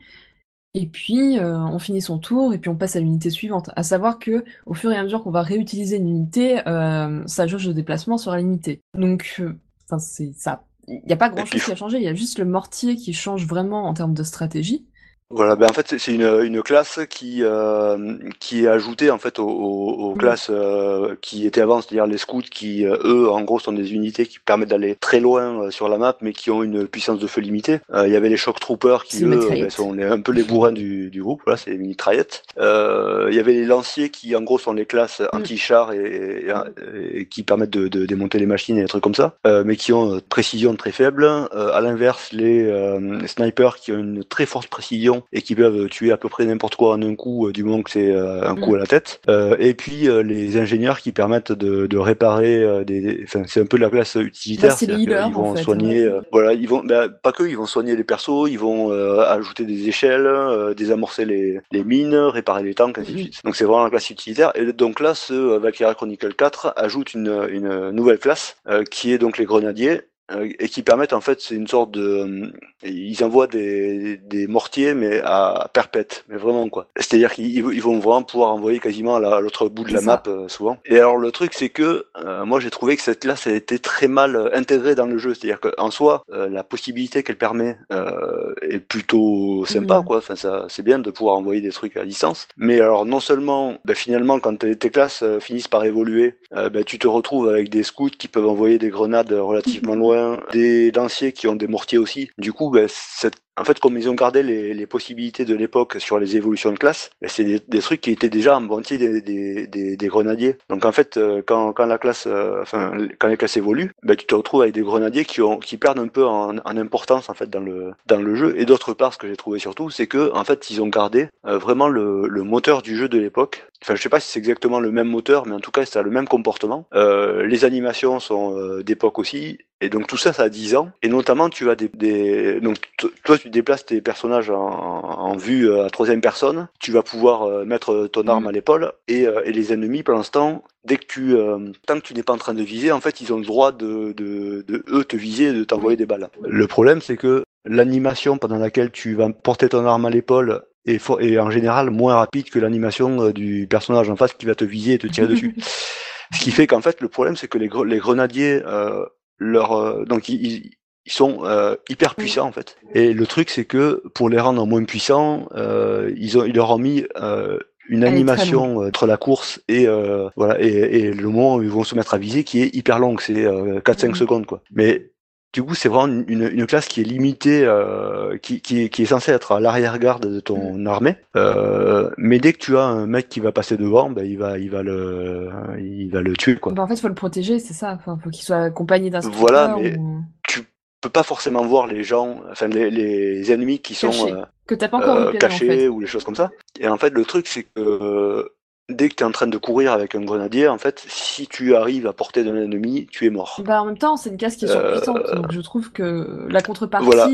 Et puis, euh, on finit son tour et puis on passe à l'unité suivante. À savoir que, au fur et à mesure qu'on va réutiliser une unité, euh, sa jauge de déplacement sera limitée. Donc, euh, c'est ça. Il n'y a pas grand chose qui a changé. Il y a juste le mortier qui change vraiment en termes de stratégie. Voilà, ben en fait c'est- une, une classe qui euh, qui est ajoutée en fait aux, Mhm. classes euh, qui étaient avant, c'est-à-dire les scouts qui euh, eux en gros sont des unités qui permettent d'aller très loin sur la map mais qui ont une puissance de feu limitée. Euh, Il y avait les shock troopers qui eux ben, sont les- un peu les bourrins du, du groupe, voilà c'est les mitraillettes. Euh, Il y avait les lanciers qui en gros sont les classes anti-char et, et- et qui permettent de, de démonter les machines et des trucs comme ça, euh, mais qui ont euh, précision très faible. Euh, à l'inverse les euh, snipers qui ont une très forte précision et qui peuvent tuer à peu près n'importe quoi en un coup, euh, du moment que c'est euh, un coup Mm. à la tête. Euh, et puis euh, les ingénieurs qui permettent de, de réparer des, enfin c'est un peu la classe utilitaire, Bah, qu'ils vont en fait, soigner, ouais. voilà, ils vont, bah, pas que, ils vont soigner les persos, ils vont euh, ajouter des échelles, euh, désamorcer les, les mines, réparer les tanks, ainsi de suite. Donc c'est vraiment la classe utilitaire. Et donc là, ce Valkyria Chronicle 4 ajoute une, une nouvelle classe euh, qui est donc les grenadiers. Et qui permettent en fait, c'est une sorte de, euh, ils envoient des, des mortiers mais à perpète, mais vraiment quoi. C'est-à-dire qu'ils ils vont vraiment pouvoir envoyer quasiment à la- à l'autre bout de la C'est map euh, souvent. Et alors le truc c'est que euh, moi j'ai trouvé que cette classe a été très mal intégrée dans le jeu, c'est-à-dire qu'en soi euh, la possibilité qu'elle permet euh, est plutôt sympa quoi. Enfin ça c'est bien de pouvoir envoyer des trucs à distance. Mais alors non seulement ben, finalement quand tes, classes finissent par évoluer, ben, tu te retrouves avec des scouts qui peuvent envoyer des grenades relativement [LAUGHS] loin, des lanciers qui ont des mortiers aussi. Du coup, ben, en fait, comme ils ont gardé les, possibilités de l'époque sur les évolutions de classe, ben, c'est des, trucs qui étaient déjà en bontier des, des, grenadiers. Donc en fait, euh, quand, la classe, euh, enfin, quand les classes évoluent, ben, tu te retrouves avec des grenadiers qui perdent un peu en, importance en fait dans le jeu. Et d'autre part, ce que j'ai trouvé surtout, c'est que en fait, ils ont gardé euh, vraiment le, moteur du jeu de l'époque. Enfin, je sais pas si c'est exactement le même moteur, mais en tout cas, ça a le même comportement. Euh, les animations sont d'époque aussi. Et donc tout ça, ça a 10 ans. Et notamment, tu as des, des... donc toi, tu déplaces tes personnages en, en vue euh, à troisième personne. Tu vas pouvoir euh, mettre ton arme Mhm. à l'épaule et, euh, et les ennemis, pour l'instant, dès que tu, euh, tant que tu n'es pas en train de viser, en fait, ils ont le droit de, de, de eux te viser et de t'envoyer des balles. Le problème, c'est que l'animation pendant laquelle tu vas porter ton arme à l'épaule est, est en général moins rapide que l'animation euh, du personnage en face qui va te viser et te tirer dessus. [LAUGHS] Ce qui fait qu'en fait, le problème, c'est que les, gre- les grenadiers, euh, leur, euh, donc ils, ils- sont euh, hyper puissants en fait. Et le truc, c'est que pour les rendre moins puissants, euh, ils, ont, ils leur ont mis euh, une animation euh, entre la course et euh, voilà et, et le moment où ils vont se mettre à viser qui est hyper longue, c'est euh, 4-5 Mhm. secondes quoi. Mais du coup, c'est vraiment une, une, classe qui est limitée, euh, qui, qui, est, qui est censée être à l'arrière-garde de ton armée. Euh, mais dès que tu as un mec qui va passer devant, ben, il va, il va le, il va le tuer quoi. Bah, en fait, faut le protéger, c'est ça. Enfin, faut qu'il soit accompagné d'un Voilà, mais- ou- Tu peux pas forcément voir les gens, enfin les, les ennemis qui sont Cachés. euh, que t'as pas encore euh, repéré cachés en fait. ou les choses comme ça. Et en fait, le truc, c'est que euh, dès que tu es en train de courir avec un grenadier, en fait, si tu arrives à portée d'un ennemi, tu es mort. Bah, en même temps, c'est une casse qui est Euh, surpuissante, donc je trouve que la contrepartie. Voilà.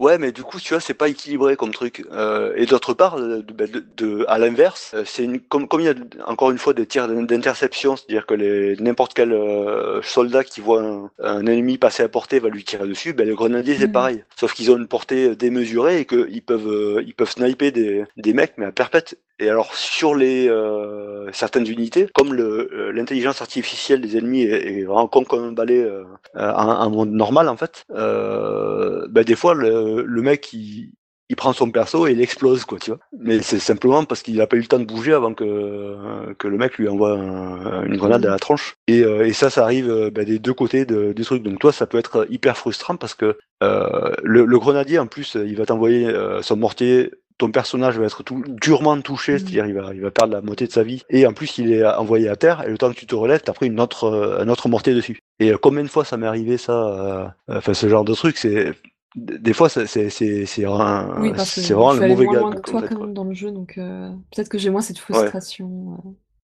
Ouais, mais du coup, tu vois, c'est pas équilibré comme truc. Euh, et d'autre part, de, de- de- de- à l'inverse, euh, c'est une, comme, comme il y a encore une fois des tirs d'in- d'interception, c'est-à-dire que les- n'importe quel euh, soldat qui voit un, un ennemi passer à portée va lui tirer dessus, ben le grenadier c'est Mhm. pareil. Sauf qu'ils ont une portée démesurée et qu'ils peuvent euh, ils peuvent sniper des, des mecs mais à perpète. Et alors sur les euh, certaines unités, comme le euh, l'intelligence artificielle des ennemis est, est vraiment con comme un balai euh, euh, en, en monde normal en fait, euh, ben des fois le, le mec il, il prend son perso et il explose quoi tu vois. Mais c'est simplement parce qu'il a pas eu le temps de bouger avant que que le mec lui envoie un- une grenade à la tronche. Et, euh, et ça ça arrive euh, ben, des deux côtés de- du truc. Donc toi ça peut être hyper frustrant parce que euh, le, le grenadier en plus il va t'envoyer euh, son mortier ton personnage va être tout, durement touché, Mhm. c'est-à-dire il va, il va perdre la moitié de sa vie, et en plus il est envoyé à terre, et le temps que tu te relèves, t'as pris une autre, un autre mortier dessus. Et combien de fois ça m'est arrivé ça, enfin ce genre de truc, c'est des fois c'est c'est c'est c'est un- Oui, parce que c'est vraiment je le mauvais moins gars loin que toi quand même dans le jeu, donc euh, peut-être que j'ai moins cette frustration. euh.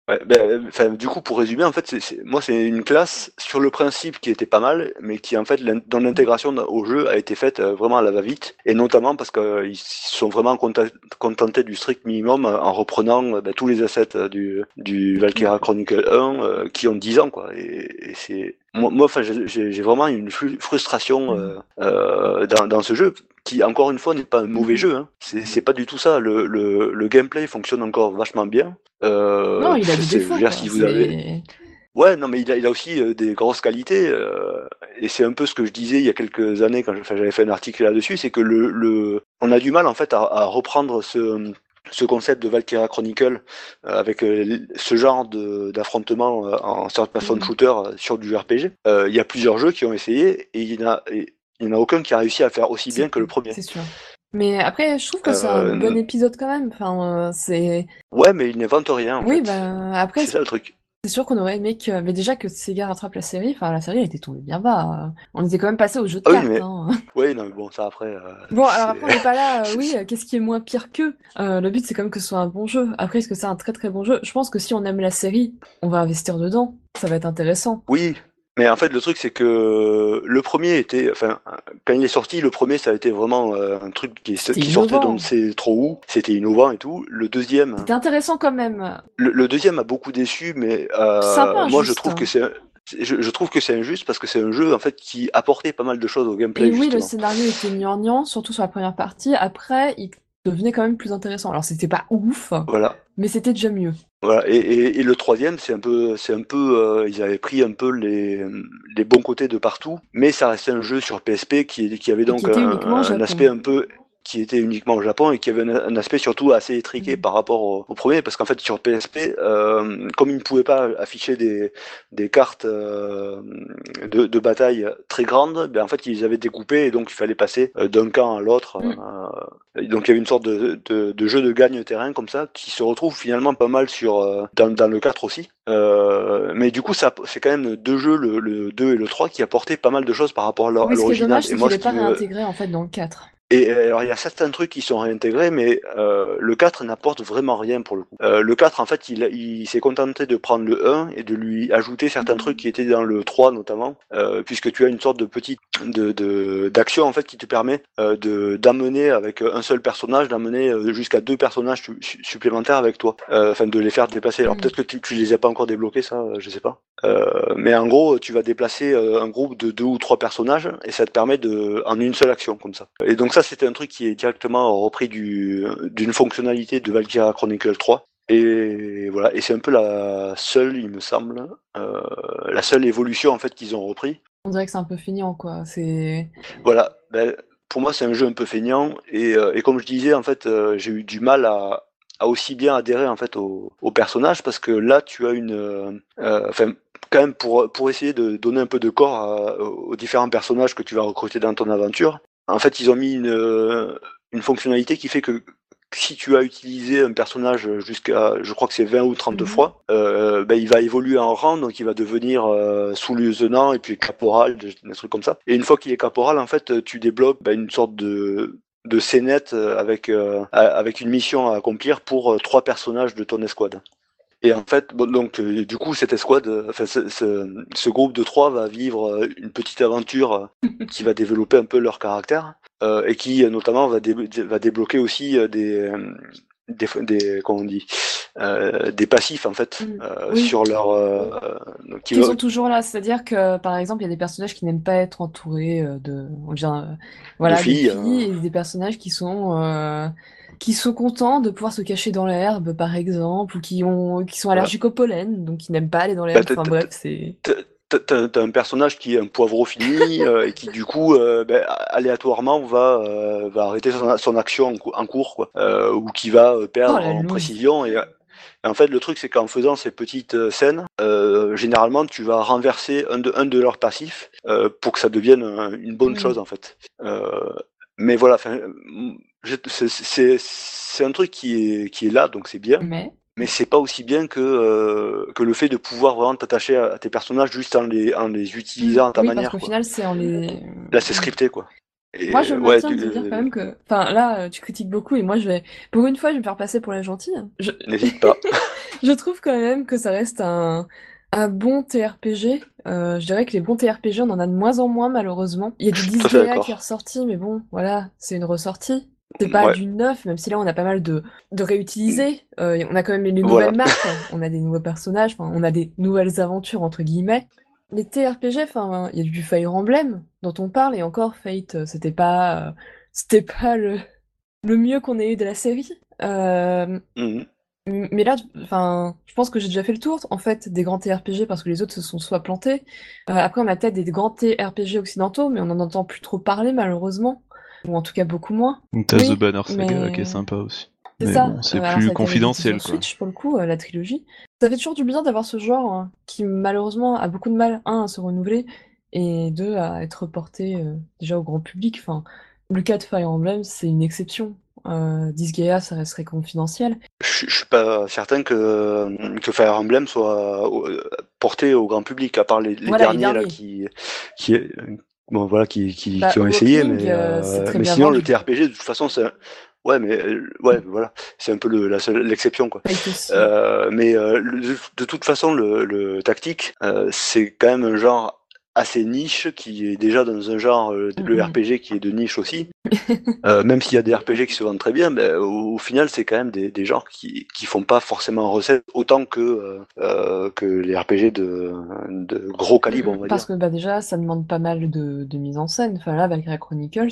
Ouais, ben, enfin, du coup, pour résumer, en fait, moi, c'est une classe sur le principe qui était pas mal, mais qui, en fait, dans l'intégration au jeu a été faite euh, vraiment à la va-vite, et notamment parce qu'ils se sont vraiment contentés du strict minimum euh, en reprenant euh, ben, tous les assets euh, du, du Valkyria Chronicle 1 euh, qui ont 10 ans, quoi. Et, et c'est moi, moi, enfin, j'ai, vraiment une fru- frustration euh, euh, dans, dans ce jeu qui, encore une fois, n'est pas un mauvais jeu. Hein. C'est, pas du tout ça. Le, le, le gameplay fonctionne encore vachement bien. Euh, non, il a des défauts. si vous avez... Ouais, non, mais il a, il a aussi euh, des grosses qualités, euh, et c'est un peu ce que je disais il y a quelques années quand j'avais fait un article là-dessus, c'est que le, le, on a du mal en fait à, à reprendre ce, ce concept de Valkyria Chronicle euh, avec euh, ce genre de- d'affrontement euh, en third person Mhm. shooter sur du RPG. Il y a plusieurs jeux qui ont essayé, et il y en en a aucun qui a réussi à faire aussi bien que le premier. C'est sûr. Mais après, je trouve que c'est un bon épisode quand même. Enfin, c'est. Ouais, mais il n'invente rien. En Oui, fait. bah après, c'est ça le truc. C'est sûr qu'on aurait aimé que. Mais déjà que Sega rattrape la série, enfin, la série elle était tombée bien bas. euh. On était quand même passé au jeu de Ah oui, cartes. mais- hein. [LAUGHS] Ouais, non, mais bon, ça après. euh, Bon, alors après, on n'est pas là, euh, oui, [LAUGHS] qu'est-ce qui est moins pire qu'eux? Euh, Le but, c'est quand même que ce soit un bon jeu. Après, est-ce que c'est un très très bon jeu? Je pense que si on aime la série, on va investir dedans. Ça va être intéressant. Oui, mais en fait le truc c'est que le premier était, enfin quand il est sorti, le premier ça a été vraiment euh, un truc qui, sortait innovant. d'on ne sait trop où, c'était innovant et tout. Le deuxième, C'était intéressant quand même. le, le deuxième a beaucoup déçu, mais euh, Sympa, moi je trouve hein. que c'est je, je trouve que c'est injuste parce que c'est un jeu en fait qui apportait pas mal de choses au gameplay. Et oui, le scénario était gnangnan, surtout sur la première partie. Après, il devenait quand même plus intéressant. Alors, c'était pas ouf, Voilà. mais c'était déjà mieux. Voilà, et, et, et le troisième, c'est un peu, c'est un peu, euh, ils avaient pris un peu les, les bons côtés de partout, mais ça restait un jeu sur PSP qui, qui avait donc qui un, aspect un peu qui était uniquement au Japon et qui avait un, aspect surtout assez étriqué Mhm. par rapport au, au premier, parce qu'en fait sur PSP, euh, comme ils ne pouvaient pas afficher des, des cartes euh, de, de bataille très grandes, ben en fait ils avaient découpé et donc il fallait passer euh, d'un camp à l'autre. Et donc il y avait une sorte de, de, de jeu de gagne-terrain comme ça qui se retrouve finalement pas mal sur euh, dans, dans le 4 aussi. Euh, mais du coup, ça, c'est quand même deux jeux, le, le 2 et le 3, qui apportaient pas mal de choses par rapport à l'or- à Oui, ce qui est l'original. dommage, c'est qu'il n'est pas réintégré en fait dans le 4. Et euh, alors il y a certains trucs qui sont réintégrés, mais euh, le 4 n'apporte vraiment rien pour le coup. Euh, le 4 en fait il, s'est contenté de prendre le 1 et de lui ajouter certains trucs qui étaient dans le 3 notamment, puisque tu as une sorte de petite de, d'action en fait qui te permet de d'amener avec un seul personnage, d'amener jusqu'à deux personnages su- su- supplémentaires avec toi, enfin de les faire déplacer. Alors peut-être que tu, tu les as pas encore débloqués ça, je sais pas. Mais en gros tu vas déplacer un groupe de deux ou trois personnages et ça te permet de en une seule action comme ça. Et donc ça c'était un truc qui est directement repris du d'une fonctionnalité de Valkyria Chronicle 3. Et voilà, et c'est un peu la seule, il me semble, euh, la seule évolution en fait qu'ils ont repris. On dirait que c'est un peu feignant, quoi. C'est. Voilà, ben, pour moi c'est un jeu un peu feignant et, euh, et comme je disais en fait euh, j'ai eu du mal à, à aussi bien adhérer en fait au, au personnage parce que là tu as une, enfin quand même pour pour essayer de donner un peu de corps à- aux différents personnages que tu vas recruter dans ton aventure. En fait ils ont mis une euh, une fonctionnalité qui fait que si tu as utilisé un personnage jusqu'à, je crois que c'est 20 ou 30 Mhm. fois, euh, ben, il va évoluer en rang, donc il va devenir euh, sous-lieutenant et puis caporal, des, trucs comme ça. Et une fois qu'il est caporal, en fait, tu débloques ben, une sorte de de scénette avec euh, avec une mission à accomplir pour trois personnages de ton escouade. Et en fait, bon, donc euh, du coup, cette escouade, euh, enfin ce, ce, ce groupe de trois va vivre euh, une petite aventure qui va [LAUGHS] développer un peu leur caractère euh, et qui notamment va, dé- va débloquer aussi des, des, des comment on dit, euh, des passifs en fait Mm. Oui. sur leur qui va- sont toujours là, c'est-à-dire que par exemple, il y a des personnages qui n'aiment pas être entourés de, on vient, voilà, De des filles, filles, euh. et des personnages qui sont, qui sont contents de pouvoir se cacher dans l'herbe, par exemple, ou qui ont, qui sont Voilà. allergiques au pollen, donc qui n'aiment pas aller dans l'herbe. Bah, Enfin bref, c'est. T'as- un personnage qui est un poivreau fini [LAUGHS] euh, et qui du coup euh, ben, aléatoirement va euh, va arrêter son, son action en, cou- en cours quoi ou qui va perdre Oh, en précision et, en fait le truc c'est qu'en faisant ces petites scènes euh, généralement tu vas renverser un de un de leurs passifs euh, pour que ça devienne un- une bonne Mm. chose en fait Euh, mais voilà c'est- un truc qui est qui est là donc c'est bien Mais. mais c'est pas aussi bien que, euh, que le fait de pouvoir vraiment t'attacher à, à tes personnages juste en les, en les utilisant à ta oui, manière. parce qu'au final, c'est en les. Là, c'est scripté, quoi. Et, Moi, je me ouais, tiens de te dire quand même que. Enfin, là, euh, tu critiques beaucoup, et moi, je vais. Pour une fois, je vais me faire passer pour la gentille. Je, [LAUGHS] N'hésite pas. [LAUGHS] Je trouve quand même que ça reste un, un bon TRPG. Euh, je dirais que les bons TRPG, on en a de moins en moins, malheureusement. Il y a du Disgaea qui est ressorti, mais bon, voilà, c'est une ressortie. C'est pas Ouais. du neuf, même si là, on a pas mal de, de réutilisés. Euh, on a quand même les Voilà. nouvelles maps, [LAUGHS] on a des nouveaux personnages, on a des nouvelles aventures, entre guillemets. Les TRPG, enfin, il y a du Fire Emblem dont on parle, et encore, Fate, euh, c'était pas, euh, c'était pas le, le mieux qu'on ait eu de la série. Euh, Mhm. Mais là, enfin, je pense que j'ai déjà fait le tour, en fait, des grands TRPG parce que les autres se sont soit plantés. Après, on a peut-être des grands TRPG occidentaux, mais on n'en entend plus trop parler, malheureusement. Ou en tout cas, beaucoup moins. T'as Oui, The Banner Saga mais- qui est sympa aussi. C'est ça. bon, c'est plus ça confidentiel, quoi. Switch, pour le coup, euh, la trilogie. Ça fait toujours du bien d'avoir ce genre hein, qui, malheureusement, a beaucoup de mal, un, à se renouveler, et deux, à être porté euh, déjà au grand public. Enfin, le cas de Fire Emblem, c'est une exception. Euh, Disgaea, ça resterait confidentiel. Je, je suis pas certain que, que Fire Emblem soit euh, porté au grand public, à part les, les Voilà, les derniers, là, qui, bon, voilà, qui, qui, Bah, qui ont essayé, mais, euh, euh, mais sinon, le vendu. TRPG, de toute façon, c'est, un- ouais, mais, euh, ouais, voilà, c'est un peu le, la seule, l'exception, quoi. Euh, mais euh, le- de, de toute façon, le, le tactique, euh, c'est quand même un genre assez niche, qui est déjà dans un genre, euh, le Mhm. RPG qui est de niche aussi. [LAUGHS] Euh, même s'il y a des RPG qui se vendent très bien, ben, au, au final, c'est quand même des, des genres qui, qui font pas forcément recette autant que, euh, euh, que les RPG de, de gros calibre, on va Parce dire. que bah, déjà, ça demande pas mal de, de mise en scène. Enfin là, Valkyria Chronicles,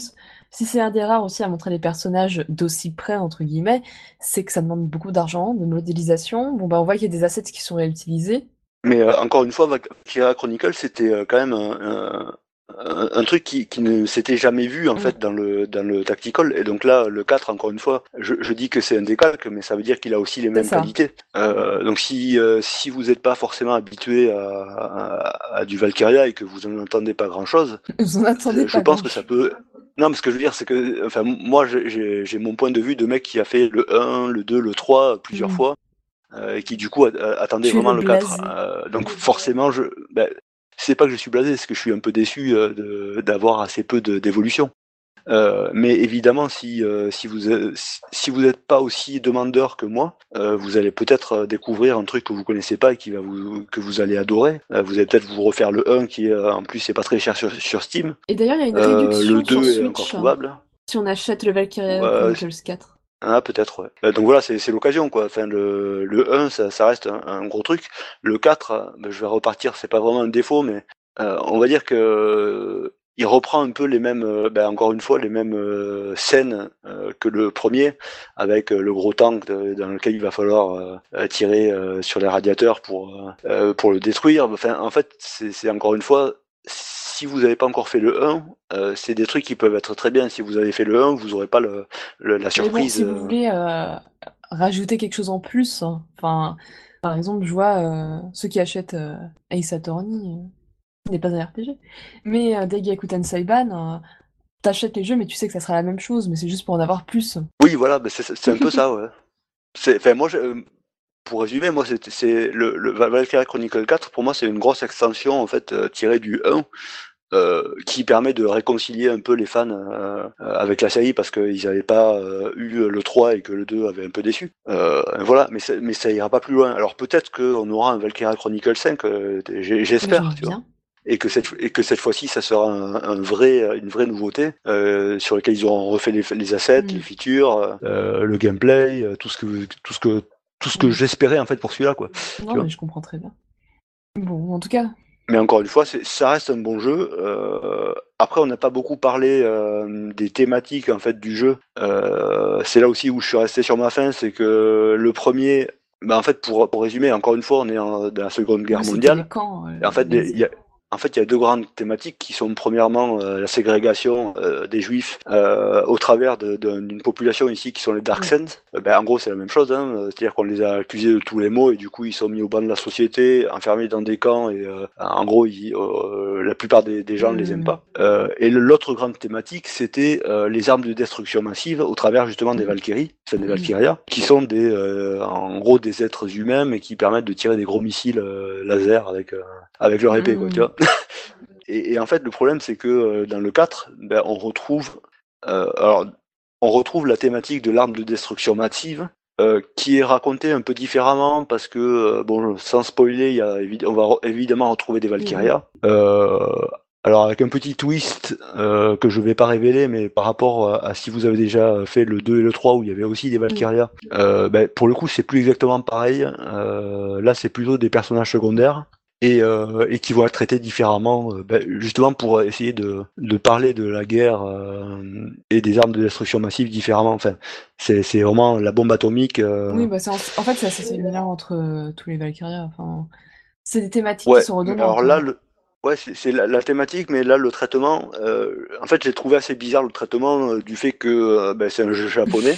si c'est un des rares aussi à montrer les personnages d'aussi près, entre guillemets, c'est que ça demande beaucoup d'argent, de modélisation. Bon, bah, on voit qu'il y a des assets qui sont réutilisés. Mais euh, encore une fois, Valkyria Chronicle, c'était euh, quand même un, un- un- un truc qui, qui ne s'était jamais vu en Mm. fait dans le dans le tactical. Et donc là, le 4, encore une fois, je, je dis que c'est un décalque, mais ça veut dire qu'il a aussi les mêmes qualités. Euh, donc si euh, si vous n'êtes pas forcément habitué à, à, à du Valkyria et que vous n'en entendez pas grand chose, [LAUGHS] Vous en je pas pense que ça peut. Non, mais ce que je veux dire, c'est que, enfin, moi, j'ai- mon point de vue de mec qui a fait le 1, le 2, le 3 plusieurs Mhm. fois, euh, et qui du coup attendait Tu vraiment le le 4. blasé. Euh, donc forcément, je, ben, c'est pas que je suis blasé, c'est que je suis un peu déçu euh, d'avoir assez peu d'évolution. Euh, mais évidemment, si, euh, si vous si- n'êtes pas aussi demandeur que moi, euh, vous allez peut-être découvrir un truc que vous connaissez pas et qui va vous que vous allez adorer. Vous allez peut-être vous refaire le 1 qui en plus c'est pas très cher sur, sur Steam. Et d'ailleurs, il y a une réduction le sur 2 est Switch encore hein, trouvable. si on achète le Valkyria Ouais, Chronicles 4. Ah peut-être ouais. Euh, donc voilà, c'est l'occasion quoi. Enfin le, le 1 ça, reste un, gros truc. Le 4, euh, ben, je vais repartir, c'est pas vraiment un défaut, mais euh, on va dire que euh, il reprend un peu les mêmes, ben, encore une fois, les mêmes scènes que le premier, avec le gros tank dans lequel il va falloir tirer sur les radiateurs pour pour le détruire. Enfin, en fait, c'est encore une fois, si vous n'avez pas encore fait le 1, euh, c'est des trucs qui peuvent être très bien. Si vous avez fait le 1, vous n'aurez pas le, le- la bon, surprise. si vous euh, voulez euh, rajouter quelque chose en plus, hein, enfin, par exemple, je vois ceux qui achètent Ace Attorney, ce n'est pas un RPG, mais euh, Daigakuten Saiban, t'achètes les jeux, mais tu sais que ça sera la même chose, mais c'est juste pour en avoir plus. Oui, voilà, c'est un peu ça, ouais. [LAUGHS] Enfin, moi, je- pour résumer, moi, c'est, le, le Val- Valkyria Chronicle 4, pour moi, c'est une grosse extension, en fait, euh, tirée du 1, euh, qui permet de réconcilier un peu les fans euh, euh, avec la série, parce qu'ils n'avaient pas euh, eu le 3 et que le 2 avait un peu déçu. Euh, voilà, mais, ça- mais ça ira pas plus loin. Alors peut-être qu'on aura un Valkyria Chronicle 5, euh, j'ai- Mais j'espère, et que cette et que cette fois-ci ça sera un, un vrai une vraie nouveauté euh, sur lequel ils auront refait les, les assets, les features, euh, le gameplay, tout ce que tout ce que tout ce que j'espérais en fait pour celui-là quoi. Non, mais je comprends très bien. Bon, en tout cas, Mais encore une fois, ça reste un bon jeu. Euh, après, on n'a pas beaucoup parlé euh, des thématiques en fait du jeu. Euh, c'est là aussi où je suis resté sur ma fin, c'est que le premier, bah, en fait, pour, pour résumer, encore une fois, on est en, dans la Seconde Guerre mondiale. les camps, Et en fait, les- il y a, en fait, il y a deux grandes thématiques qui sont premièrement euh, la ségrégation euh, des juifs euh, au travers d'une population ici qui sont les Dark Sands. Euh, ben, en gros, c'est la même chose, hein, c'est-à-dire qu'on les a accusés de tous les maux et du coup, ils sont mis au banc de la société, enfermés dans des camps et en gros, ils- la plupart des, des gens ne les aiment Mhm. pas. Et l'autre grande thématique, c'était les armes de destruction massive au travers justement des Mhm. Valkyries, enfin des Mhm. Valkyria, qui sont des, en gros des êtres humains mais qui permettent de tirer des gros missiles laser avec avec leur épée, quoi, tu vois. [LAUGHS] Et, et en fait, le problème, c'est que euh, dans le 4, ben, on retrouve, euh, alors, on retrouve la thématique de l'arme de destruction massive, euh, qui est racontée un peu différemment parce que, euh, bon, sans spoiler, il y a, on va re- évidemment retrouver des Valkyria. Euh, alors avec un petit twist que je vais pas révéler, mais par rapport à, à si vous avez déjà fait le 2 et le 3 où il y avait aussi des Valkyria, ben, pour le coup c'est plus exactement pareil. Là c'est plutôt des personnages secondaires et, euh, et qui vont être traités différemment, euh, ben, justement pour essayer de, de parler de la guerre euh, et des armes de destruction massive différemment. Enfin, c'est vraiment la bombe atomique. Oui, bah, en... en fait, c'est assez similaire entre tous les Valkyria. Enfin, c'est des thématiques Ouais, qui sont redondantes. alors là, hein. le... ouais, c'est la, la thématique, mais là, le traitement, euh, en fait, j'ai trouvé assez bizarre le traitement euh, du fait que euh, ben, c'est un jeu japonais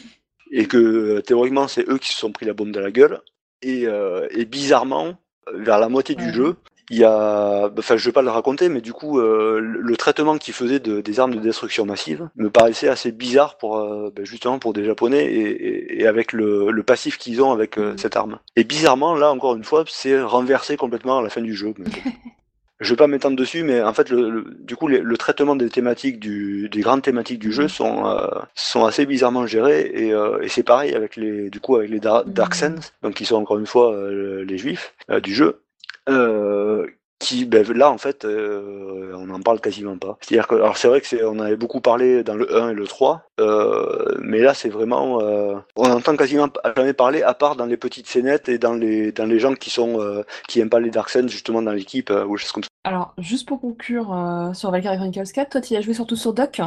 [LAUGHS] et que théoriquement, c'est eux qui se sont pris la bombe dans la gueule. Et, et bizarrement, vers la moitié du jeu, il y a, enfin, je vais pas le raconter, mais du coup, euh, le traitement qu'ils faisaient de, des armes de destruction massive me paraissait assez bizarre pour, euh, ben, justement, pour des Japonais et, et- et avec le, le passif qu'ils ont avec euh, Mhm. cette arme. Et bizarrement, là, encore une fois, c'est renversé complètement à la fin du jeu. [LAUGHS] Je vais pas m'étendre dessus, mais en fait, le, le- du coup, les- le traitement des thématiques du, des grandes thématiques du jeu Mhm. sont euh, sont assez bizarrement gérés et, euh, et c'est pareil avec les du coup avec les Dar- Dark Mhm. Sands, donc qui sont encore une fois euh, les Juifs euh, du jeu, euh, qui ben, là en fait euh, on n'en parle quasiment pas. C'est-à-dire que alors c'est vrai que c'est on avait beaucoup parlé dans le 1 et le 3, euh, mais là c'est vraiment euh, on entend quasiment jamais parler à part dans les petites scénettes et dans les dans les gens qui sont euh, qui aiment pas les Dark Souls justement dans l'équipe euh, ou choses comme ça. Alors, juste pour conclure euh, sur Valkyrie Chronicles 4, toi, tu y as joué surtout sur dock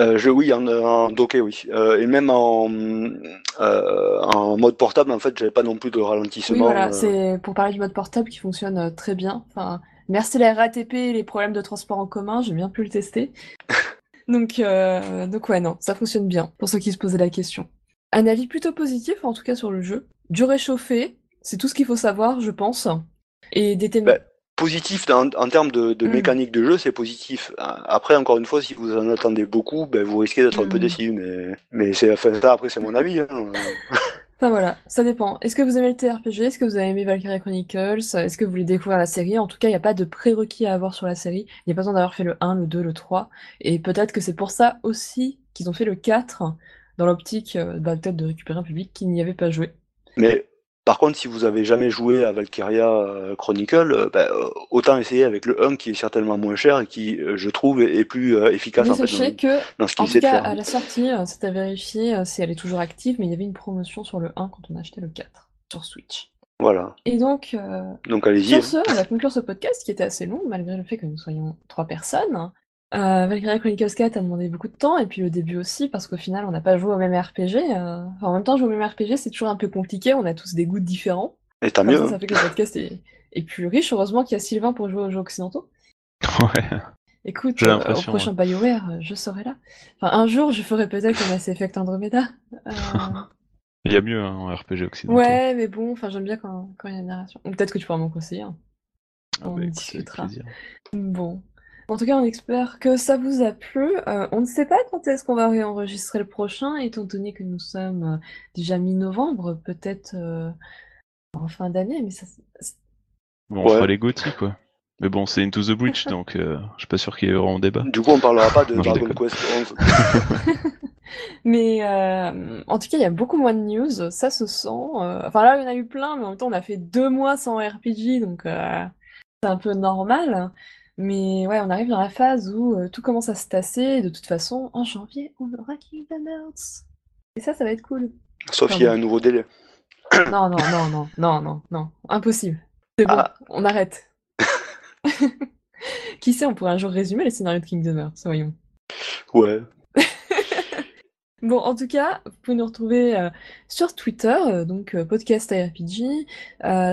Euh, je oui en, en docké oui Euh, et même en euh, en mode portable en fait j'avais pas non plus de Oui, ralentissement. voilà, euh, c'est pour parler du mode portable qui fonctionne très bien. Enfin, merci la RATP et les problèmes de transport en commun, j'ai bien pu le tester. [LAUGHS] Donc, donc ouais, non, ça fonctionne bien, pour ceux qui se posaient la question. Un avis plutôt positif, en tout cas sur le jeu. Du réchauffé, c'est tout ce qu'il faut savoir, je pense. Et des. Bah, positif en, en termes de, de Mm. mécanique de jeu, c'est positif. Après, encore une fois, si vous en attendez beaucoup, ben, vous risquez d'être un peu Mm. déçu. Mais, mais c'est enfin, ça, après, c'est mon avis. Hein. [LAUGHS] Enfin voilà, ça dépend. Est-ce que vous aimez le TRPG? Est-ce que vous avez aimé Valkyrie Chronicles? Est-ce que vous voulez découvrir la série? En tout cas, il n'y a pas de prérequis à avoir sur la série. Il n'y a pas besoin d'avoir fait le 1, le 2, le 3. Et peut-être que c'est pour ça aussi qu'ils ont fait le 4, dans l'optique euh, bah, peut-être de récupérer un public qui n'y avait pas joué. Mais par contre, si vous avez jamais joué à Valkyria euh, Chronicle, euh, ben, euh, autant essayer avec le 1 qui est certainement moins cher et qui, je trouve, est, plus efficace Mais en fait, sachez que, dans ce en tout cas, à la sortie, c'est à vérifier si elle est toujours active, mais il y avait une promotion sur le 1 quand on a acheté le 4 sur Switch. Voilà. Et donc, euh, Donc allez-y. hein. Sur ce, on va conclure ce podcast qui était assez long, malgré le fait que nous soyons trois personnes. Euh, Valkyria Chronicles 4 a demandé beaucoup de temps, et puis le début aussi, parce qu'au final, on n'a pas joué au même RPG. euh, enfin, en même temps, jouer au même RPG, c'est toujours un peu compliqué, on a tous des goûts différents. Et tant mieux. ça, hein. ça fait que le podcast est, est plus riche. Heureusement qu'il y a Sylvain pour jouer aux jeux occidentaux. Ouais. Écoute, euh, au prochain BioWare, euh, je serai là. Enfin, un jour, je ferai peut-être un Mass Effect Andromeda. Euh, [LAUGHS] Il y a mieux hein, en RPG occidental. ouais, mais bon, enfin, j'aime bien quand, quand il y a une narration. Peut-être que tu pourras m'en conseiller. hein. Ah on bah, écoute, discutera. Bon. En tout cas, on espère que ça vous a plu. Euh, on ne sait pas quand est-ce qu'on va réenregistrer le prochain, étant donné que nous sommes euh, déjà mi-novembre, peut-être euh, en fin d'année, mais ça... Bon, on Ouais. fera les GOTY, quoi. Mais bon, c'est Into the Breach, [LAUGHS] donc euh, je suis pas sûr qu'il y ait vraiment débat. Du coup, on parlera pas de Non, Dragon. Quest 11. [LAUGHS] Mais euh, en tout cas, il y a beaucoup moins de news, ça se sent. euh, Enfin là, il y en a eu plein, mais en même temps, on a fait deux mois sans RPG, donc euh, c'est un peu normal. Mais ouais, on arrive dans la phase où euh, tout commence à se tasser, et de toute façon, en janvier, on aura Kingdom Hearts. Et ça, ça va être cool. Sauf qu'il y a un nouveau délai. [COUGHS] Non, non, non, non, non, non, non, impossible. C'est bon, Ah. on arrête. [LAUGHS] Qui sait, on pourrait un jour résumer les scénarios de Kingdom Hearts, voyons. Ouais. [LAUGHS] Bon, en tout cas, vous pouvez nous retrouver euh, sur Twitter, euh, donc euh, podcast ARPG,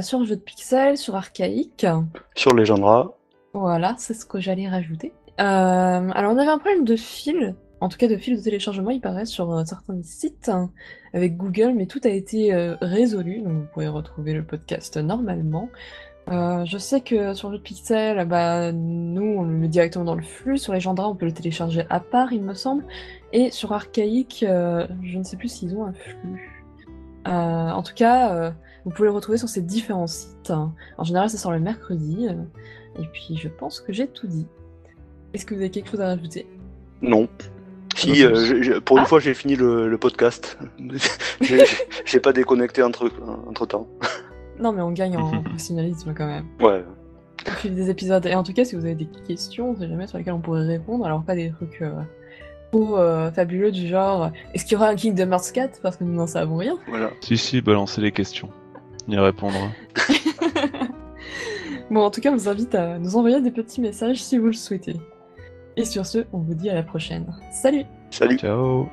sur Jeux de Pixel, sur Archaïque. Sur Legendra. Voilà, c'est ce que j'allais rajouter. Euh, alors, on avait un problème de fil, en tout cas de fil de téléchargement, il paraît, sur euh, certains sites hein, avec Google, mais tout a été euh, résolu, donc vous pouvez retrouver le podcast normalement. Je sais que sur de Pixel, bah, nous, on le met directement dans le flux. Sur Legendra, on peut le télécharger à part, il me semble. Et sur Archaïque, je ne sais plus s'ils ont un flux. En tout cas, vous pouvez le retrouver sur ces différents sites. En général, ça sort le mercredi. Euh, et puis, je pense que j'ai tout dit. Est-ce que vous avez quelque chose à rajouter? Non. Si, Réponse. euh, j'ai- j'ai- pour une Ah. fois, j'ai fini le, le podcast. [LAUGHS] J'ai pas déconnecté entre, entre temps. Non, mais on gagne en [LAUGHS] professionnalisme quand même. Ouais. Au fil des épisodes. Et en tout cas, si vous avez des questions, on sait jamais sur lesquelles on pourrait répondre. Alors, pas des trucs euh, trop euh, fabuleux du genre euh, est-ce qu'il y aura un Kingdom Hearts 4 Parce que nous n'en savons rien. Voilà. Si, si, balancez les questions. On y répondra. [LAUGHS] Bon, en tout cas, on vous invite à nous envoyer des petits messages si vous le souhaitez. Et sur ce, on vous dit à la prochaine. Salut Salut. Ciao